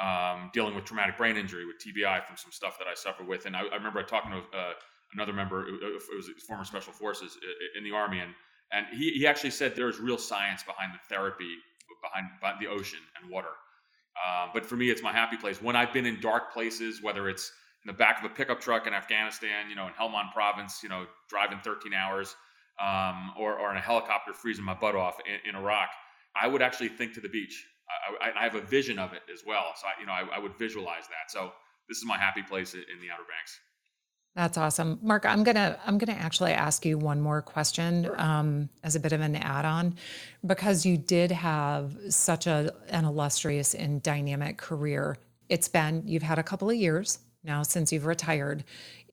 um, dealing with traumatic brain injury with TBI from some stuff that I suffer with. And I, I remember talking to uh, another member, it was former special forces in the army, and and he, he actually said there's real science behind the therapy behind, behind the ocean and water. Um, but for me, it's my happy place. When I've been in dark places, whether it's in the back of a pickup truck in Afghanistan, you know, in Helmand Province, you know, driving 13 hours, um, or, or in a helicopter freezing my butt off in, in Iraq, I would actually think to the beach. I, I, have a vision of it as well. So I, you know, I, I, would visualize that. So this is my happy place in the Outer Banks. That's awesome, Mark. I'm gonna I'm gonna actually ask you one more question sure. um, as a bit of an add-on, because you did have such a an illustrious and dynamic career. It's been you've had a couple of years now since you've retired.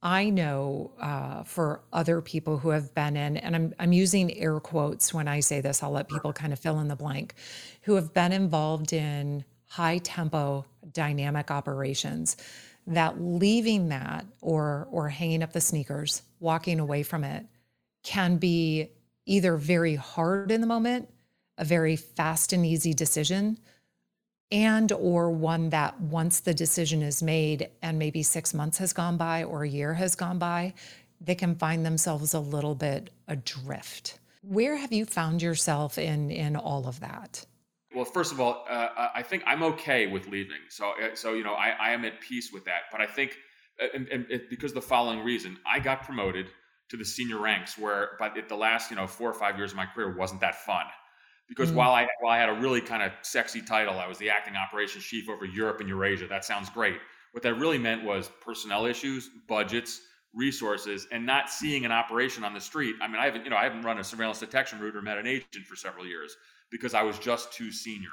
I know uh, for other people who have been in, and I'm, I'm using air quotes when I say this, I'll let people kind of fill in the blank, who have been involved in high tempo dynamic operations that leaving that or or hanging up the sneakers walking away from it can be either very hard in the moment a very fast and easy decision and or one that once the decision is made and maybe 6 months has gone by or a year has gone by they can find themselves a little bit adrift. Where have you found yourself in in all of that well first of all uh, i think i'm okay with leaving so uh, so you know i, I am at peace with that but i think uh, and, and because the following reason i got promoted to the senior ranks where but the last you know four or five years of my career wasn't that fun because mm-hmm. while I while I had a really kind of sexy title, I was the acting operations chief over Europe and Eurasia. That sounds great. What that really meant was personnel issues, budgets, resources, and not seeing an operation on the street. I mean, I haven't you know I haven't run a surveillance detection route or met an agent for several years because I was just too senior.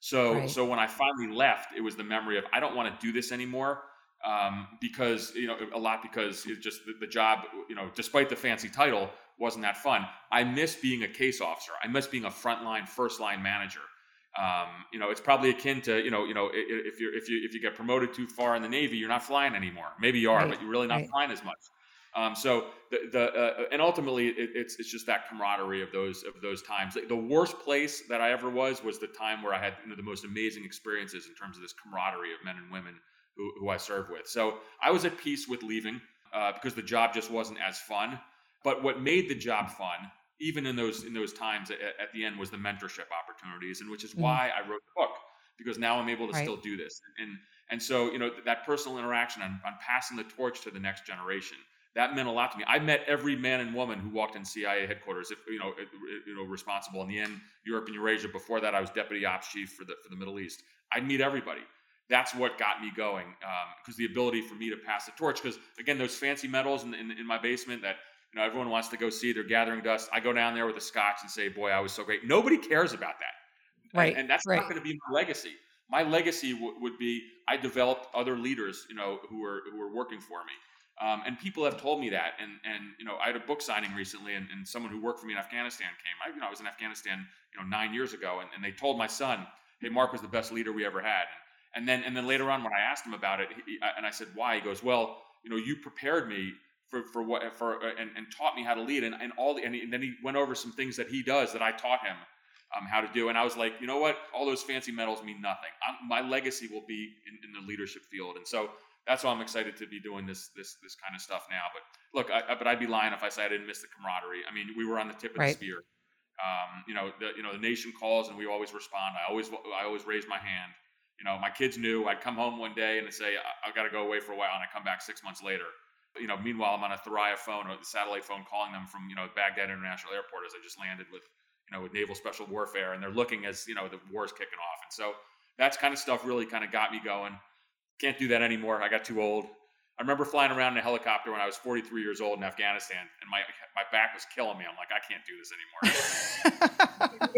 So right. so when I finally left, it was the memory of I don't want to do this anymore um, because you know a lot because it's just the, the, job you know despite the fancy title wasn't that fun. I miss being a case officer. I miss being a frontline, first line manager. Um, you know, it's probably akin to you know, you know, if you if you if you get promoted too far in the Navy, you're not flying anymore. Maybe you are, right. but you're really not right. flying as much. Um, so the, the uh, and ultimately it, it's it's just that camaraderie of those of those times. The worst place that I ever was was the time where I had you know, the most amazing experiences in terms of this camaraderie of men and women who, who I served with. So I was at peace with leaving uh, because the job just wasn't as fun. But what made the job fun, even in those in those times at, at the end, was the mentorship opportunities, and which is mm. why I wrote the book because now I'm able to right. still do this. And and so you know that personal interaction on, on passing the torch to the next generation that meant a lot to me. I met every man and woman who walked in CIA headquarters. If you know, you know, responsible in the end, Europe and Eurasia. Before that, I was deputy ops chief for the for the Middle East. I'd meet everybody. That's what got me going because um, the ability for me to pass the torch. Because again, those fancy medals in, in, in my basement that you know everyone wants to go see. They're gathering dust. I go down there with a scotch and say, "Boy, I was so great." Nobody cares about that, right? And, and that's right. not going to be my legacy. My legacy w- would be I developed other leaders, you know, who were who were working for me. Um, and people have told me that. And and you know, I had a book signing recently, and, and someone who worked for me in Afghanistan came. I you know I was in Afghanistan you know nine years ago, and, and they told my son, "Hey, Mark was the best leader we ever had." And, and then and then later on, when I asked him about it, he, and I said, "Why?" He goes, "Well, you know, you prepared me." For, for what for uh, and, and taught me how to lead and, and all the, and, he, and then he went over some things that he does that I taught him um, how to do. And I was like, you know what? All those fancy medals mean nothing. I'm, my legacy will be in, in, the leadership field. And so that's why I'm excited to be doing this this this kind of stuff now. But look, I, but I'd be lying if I said I didn't miss the camaraderie. I mean, we were on the tip of right. the spear. Um, you know, the you know the nation calls and we always respond. I always I always raise my hand. You know, my kids knew I'd come home one day and say I, have got to go away for a while, and I come back six months later. You know, meanwhile I'm on a Thuraya phone or the satellite phone calling them from you know Baghdad International Airport as I just landed with you know with naval special warfare, and they're looking as you know the war's kicking off, and so that's kind of stuff really kind of got me going. Can't do that anymore. I got too old. I remember flying around in a helicopter when I was 43 years old in Afghanistan, and my my back was killing me. I'm like, I can't do this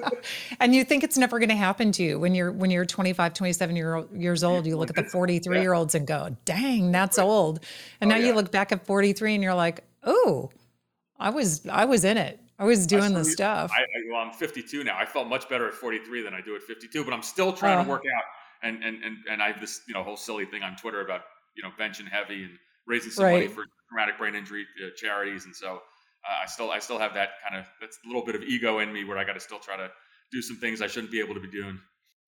anymore. and you think it's never going to happen to you when you're when you're 25, 27 year, years old. You look at the 43 year olds and go, "Dang, that's old." And oh, now yeah. you look back at 43 and you're like, "Oh, I was I was in it. I was doing the stuff." I, I, well, I'm 52 now. I felt much better at 43 than I do at 52, but I'm still trying uh, to work out and and and and I have this you know whole silly thing on Twitter about you know benching heavy and raising some right. money for traumatic brain injury uh, charities, and so uh, I still I still have that kind of that's a little bit of ego in me where I got to still try to do some things I shouldn't be able to be doing.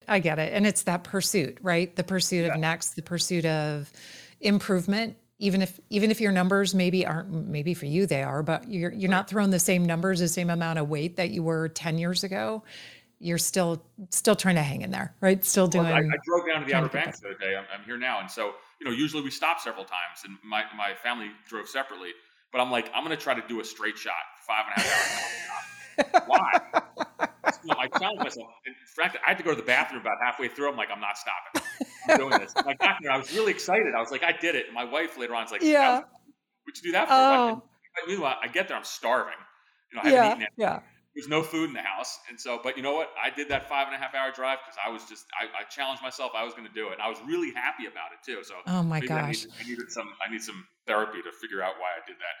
I get it, and it's that pursuit, right? The pursuit yeah. of next, the pursuit of improvement. Even if even if your numbers maybe aren't maybe for you they are, but you're you're not throwing the same numbers, the same amount of weight that you were ten years ago you're still still trying to hang in there, right? Still doing. Well, I, I, drove down to the Outer Banks the other day. I'm, I'm, here now, and so you know, usually we stop several times, and my my family drove separately. But I'm like, I'm going to try to do a straight shot, five and a half hours. Why? I challenged myself. In fact, I had to go to the bathroom about halfway through. I'm like, I'm not stopping. I'm doing this. I got there. I was really excited. I was like, I did it. And my wife later on is like, Yeah. What'd you do that for? Oh. Meanwhile, I get there. I'm starving. You know, I haven't yeah, eaten Yeah there's no food in the house. And so, but you know what? I did that five and a half hour drive because I was just, I, I, challenged myself. I was going to do it. And I was really happy about it too. So, oh my gosh. I needed, I needed, some, I need some therapy to figure out why I did that.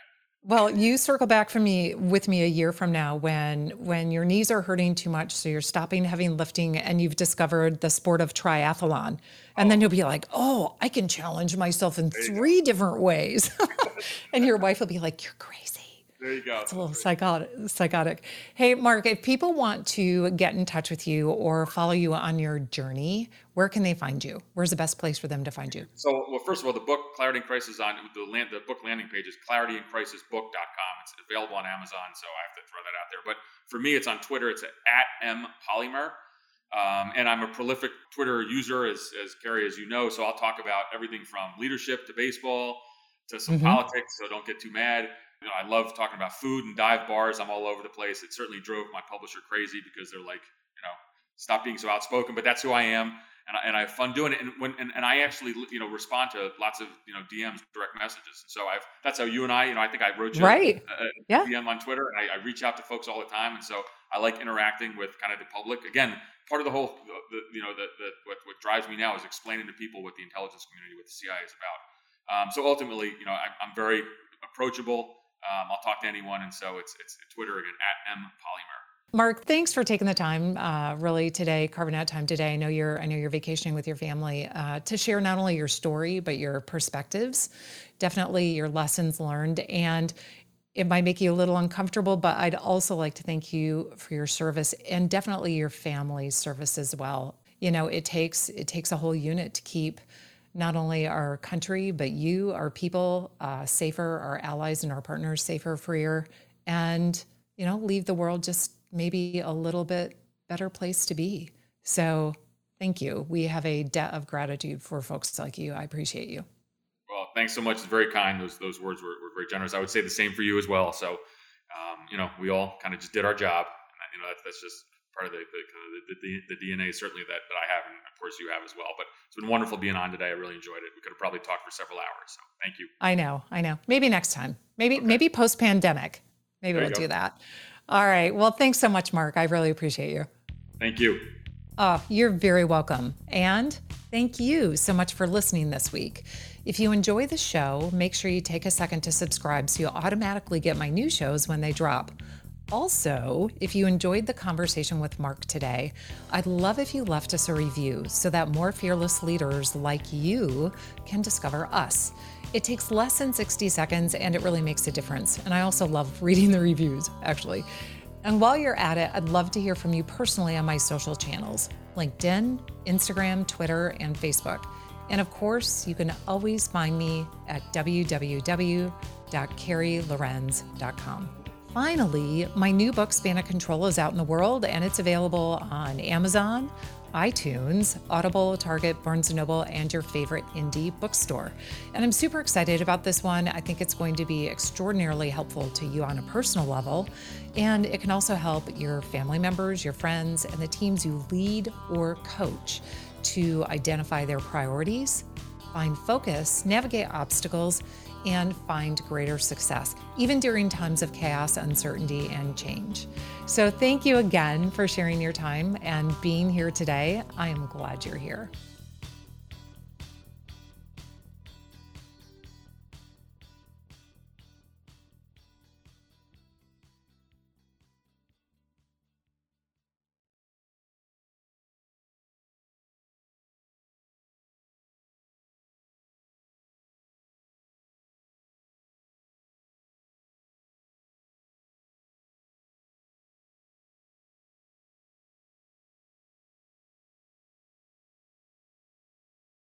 Well, you circle back for me with me a year from now when when your knees are hurting too much, so you're stopping heavy lifting, and you've discovered the sport of triathlon, and oh. then you'll be like, "Oh, I can challenge myself in three different ways," and your wife will be like, "You're crazy." There you go. It's a little psychotic. Psychotic. Hey, Marc, if people want to get in touch with you or follow you on your journey, where can they find you? Where's the best place for them to find you? So, well, first of all, the book Clarity in Crisis on the land, the book landing page is clarityincrisisbook.com. It's available on Amazon, so I have to throw that out there. But for me, it's on Twitter. It's at m polymer. Um, and I'm a prolific Twitter user, as, as Carey, as you know. So I'll talk about everything from leadership to baseball to some mm-hmm. politics. So don't get too mad. You know, I love talking about food and dive bars. I'm all over the place. It certainly drove my publisher crazy because they're like, you know, stop being so outspoken. But that's who I am, and I, and I have fun doing it. And when and, and I actually, you know, respond to lots of you know DMs, direct messages. And so I've that's how you and I, you know, I think I wrote you right. a, a yeah. DM on Twitter, and I, I, reach out to folks all the time. And so I like interacting with kind of the public. Again, part of the whole, the, you know, the, the what, what drives me now is explaining to people what the intelligence community, what the CIA is about. Um, so ultimately, you know, I, I'm very approachable. Um, I'll talk to anyone, and so it's it's Twitter again at m polymer. Marc, thanks for taking the time, uh, really today, carving out time today. I know you're I know you're vacationing with your family uh, to share not only your story but your perspectives, definitely your lessons learned, and it might make you a little uncomfortable, but I'd also like to thank you for your service and definitely your family's service as well. You know, it takes it takes a whole unit to keep not only our country, but you, our people, uh, safer, our allies and our partners safer, freer, and you know, leave the world just maybe a little bit better place to be. So, thank you. We have a debt of gratitude for folks like you. I appreciate you. Well, thanks so much. It's very kind. Those those words were, were very generous. I would say the same for you as well. So, um, you know, we all kind of just did our job. And, you know, that's, that's just part of the the, the, the, the DNA certainly that, that I have, and of course you have as well. But it's been wonderful being on today. I really enjoyed it. We could have probably talked for several hours. So thank you. I know, I know. Maybe next time. Maybe okay. maybe post pandemic. Maybe there we'll do that. All right. Well, thanks so much, Marc. I really appreciate you. Thank you. Oh, you're very welcome. And thank you so much for listening this week. If you enjoy the show, make sure you take a second to subscribe so you'll automatically get my new shows when they drop. Also, if you enjoyed the conversation with Marc today, I'd love if you left us a review so that more fearless leaders like you can discover us. It takes less than 60 seconds and it really makes a difference. And I also love reading the reviews, actually. And while you're at it, I'd love to hear from you personally on my social channels LinkedIn, Instagram, Twitter, and Facebook. And of course, you can always find me at www.careylohrenz.com. Finally, my new book, Span of Control, is out in the world and it's available on Amazon, iTunes, Audible, Target, Barnes & Noble, and your favorite indie bookstore. And I'm super excited about this one. I think it's going to be extraordinarily helpful to you on a personal level, and it can also help your family members, your friends, and the teams you lead or coach to identify their priorities, find focus, navigate obstacles, and find greater success, even during times of chaos, uncertainty, and change. So, thank you again for sharing your time and being here today. I am glad you're here.